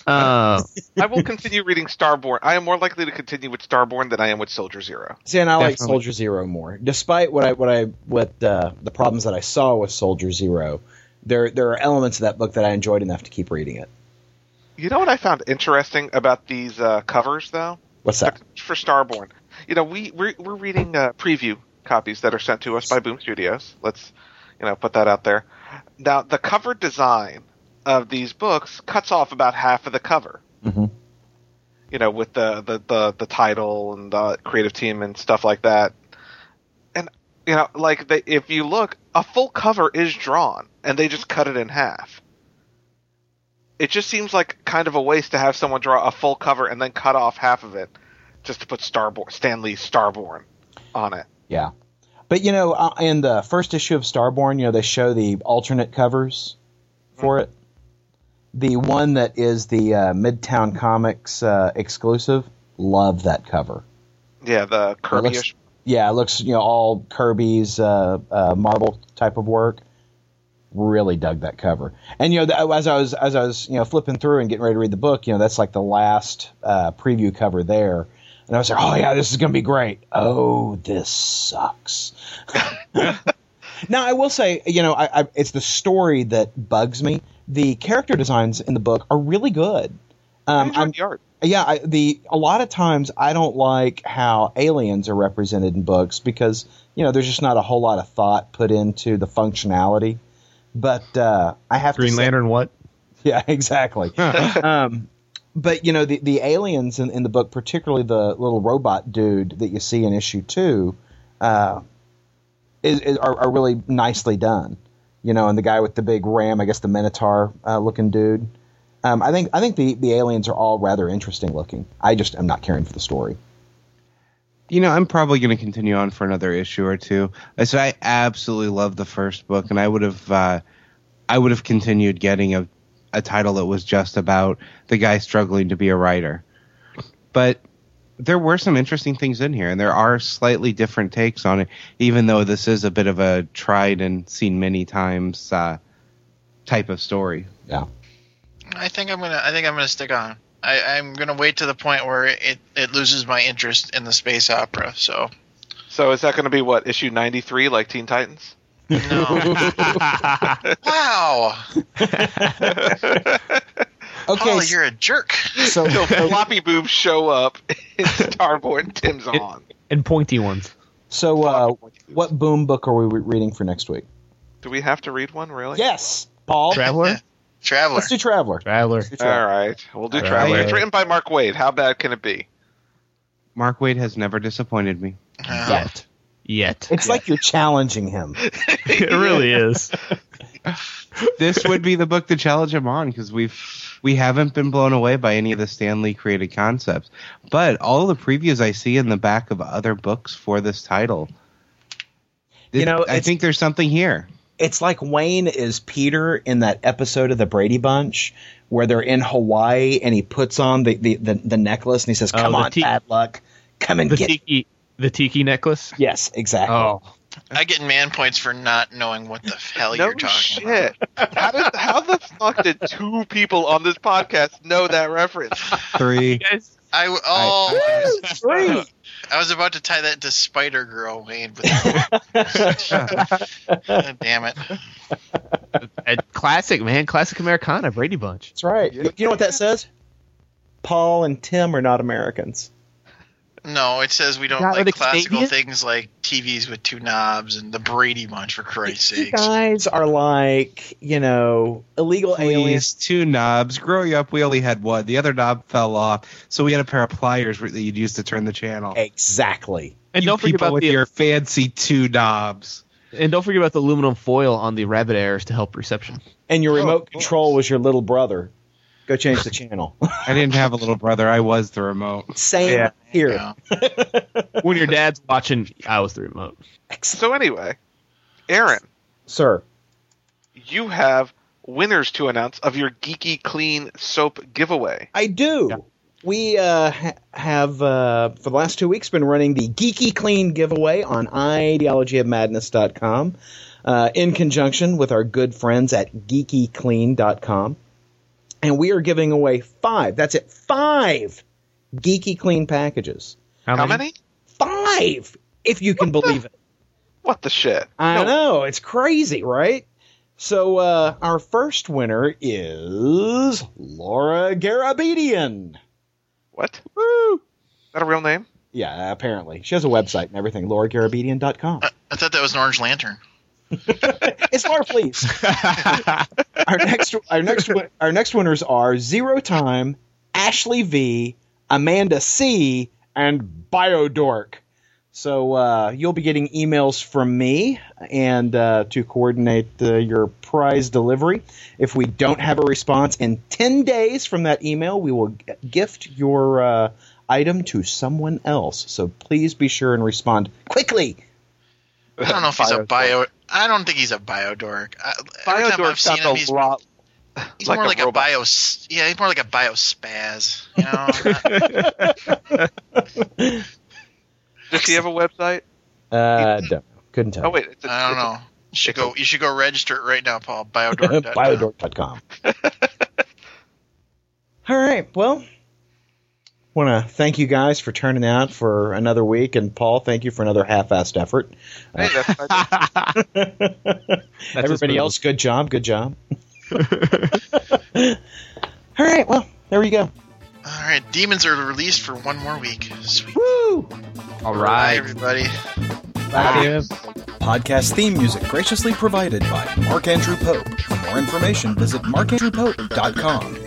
Uh, I will continue reading Starborn. I am more likely to continue with Starborn than I am with Soldier Zero. See, and I like Soldier Zero more, despite what I what I what uh, the problems that I saw with Soldier Zero. There there are elements of that book that I enjoyed enough to keep reading it. You know what I found interesting about these uh, covers, though, What's that? for Starborn. you know, we we're, we're reading uh, preview copies that are sent to us by Boom Studios. Let's you know put that out there. Now, the cover design of these books cuts off about half of the cover. Mhm. You know, with the, the the the title and the creative team and stuff like that. And you know, like they, if you look, a full cover is drawn, and they just cut it in half. It just seems like kind of a waste to have someone draw a full cover and then cut off half of it just to put Starborn, Stan Lee Starborn on it. Yeah. But you know, uh, in the first issue of Starborn, you know, they show the alternate covers for it. The one that is the uh, Midtown Comics uh, exclusive, love that cover. Yeah, the Kirby. looks- Yeah, it looks you know all Kirby's uh, uh, Marvel type of work. Really dug that cover, and you know as I was as I was you know flipping through and getting ready to read the book, you know that's like the last uh, preview cover there, and I was like, oh yeah, this is gonna be great. Oh, this sucks. now I will say, you know, I, I, it's the story that bugs me. The character designs in the book are really good. Um, I'm, the art. yeah, I, the a lot of times I don't like how aliens are represented in books because you know there's just not a whole lot of thought put into the functionality. But uh, I have Green to say, Lantern, what? yeah, exactly. um, but you know the the aliens in, in the book, particularly the little robot dude that you see in issue two, uh, is, is are, are really nicely done. You know, and the guy with the big ram, I guess the Minotaur uh, looking dude. Um, I think I think the, the aliens are all rather interesting looking. I just am not caring for the story. You know, I'm probably going to continue on for another issue or two. I said I absolutely love the first book, and I would have, uh, I would have continued getting a, a title that was just about the guy struggling to be a writer. But there were some interesting things in here, and there are slightly different takes on it, even though this is a bit of a tried and seen many times uh, type of story. Yeah. I think I'm gonna. I think I'm gonna stick on. I, I'm gonna wait to the point where it, it loses my interest in the space opera. So So is that going to be what issue ninety three, like Teen Titans? No. wow, Okay, Paul, you're a jerk. so, So floppy boobs show up in Starborn. Tim's on. and pointy ones. so uh, what boom book are we re- reading for next week? Do we have to read one really? Yes, Paul. Traveler? Traveler. Let's do Traveler. Traveler. Let's do Traveler. right, we'll do All Traveler. right. It's written by Mark Waid. How bad can it be? Mark Waid has never disappointed me. Uh, Yet. Yet. It's like you're challenging him. it really is. this would be the book to challenge him on because we've we haven't been blown away by any of the Stan Lee created concepts, but all the previews I see in the back of other books for this title, You know, I think there's something here. It's like Wayne is Peter in that episode of the Brady Bunch where they're in Hawaii and he puts on the, the, the, the necklace and he says, Oh, Come the on, ti- bad luck. Come and The get tiki the tiki necklace. Yes, exactly. Oh. I get man points for not knowing what the hell no you're talking shit. How, did, how the fuck did two people on this podcast know that reference? Three. about. I oh, Three. I was about to tie that to Spider Girl, Wayne, but God damn it. A classic, man. Classic Americana, Brady Bunch. That's right. You know what that says? Paul and Tim are not Americans. No, it says we don't Not like like classical Canadian? things like TVs with two knobs and the Brady Bunch, for Christ's You sakes. guys are like, you know, illegal aliens. Two knobs. Growing up, we only had one. The other knob fell off, so we had a pair of pliers that you'd use to turn the channel. Exactly. And You don't forget about with the your fancy two knobs. and don't forget about the aluminum foil on the rabbit airs to help reception. And your Oh, remote control was your little brother. Go change the channel. I didn't have a little brother. I was the remote. Same Yeah. here. Yeah. When your dad's watching, I was the remote. So anyway, Aaron, Sir. you have winners to announce of your Geeky Clean soap giveaway. I do. We uh, ha- have, uh, for the last two weeks, been running the Geeky Clean giveaway on ideologyofmadness.com uh, in conjunction with our good friends at geekyclean.com. And we are giving away five, that's it, five Geeky Clean packages. How many? Five, if you can believe it. What the shit? I No, know, it's crazy, right? So uh, our first winner is Laura Garabedian. What? Woo! Is that a real name? Yeah, apparently she has a website and everything. LauraGarabedian.com. I, I thought that was an orange lantern. it's Laura Fleece. our next, our next, our next winners are Zero Time, Ashley V, Amanda C, and Biodork. So uh, you'll be getting emails from me and uh, to coordinate uh, your prize delivery. If we don't have a response in ten days from that email, we will g- gift your uh, item to someone else. So please be sure and respond quickly. I don't know if he's a bio. I don't think he's a bio dork. every time Biodork I've seen sounds him, a he's, lot he's like more a like a bio. Yeah, he's more like a biospaz. You know, Does he have a website? Uh, don't. Couldn't tell. Oh wait, it's a, I don't it's know. You should go. You should go register it right now, Paul. Biodork. Biodork.com. All right. Well, want to thank you guys for turning out for another week, and Paul, thank you for another half-assed effort. Hey, that's fine. Everybody else, good job, good job. All right. Well, there we go. All right, demons are released for one more week. Sweet. Woo! All Bye, right. everybody. Podcast theme music graciously provided by Mark Andrew Pope. For more information, visit markandrewpope.com.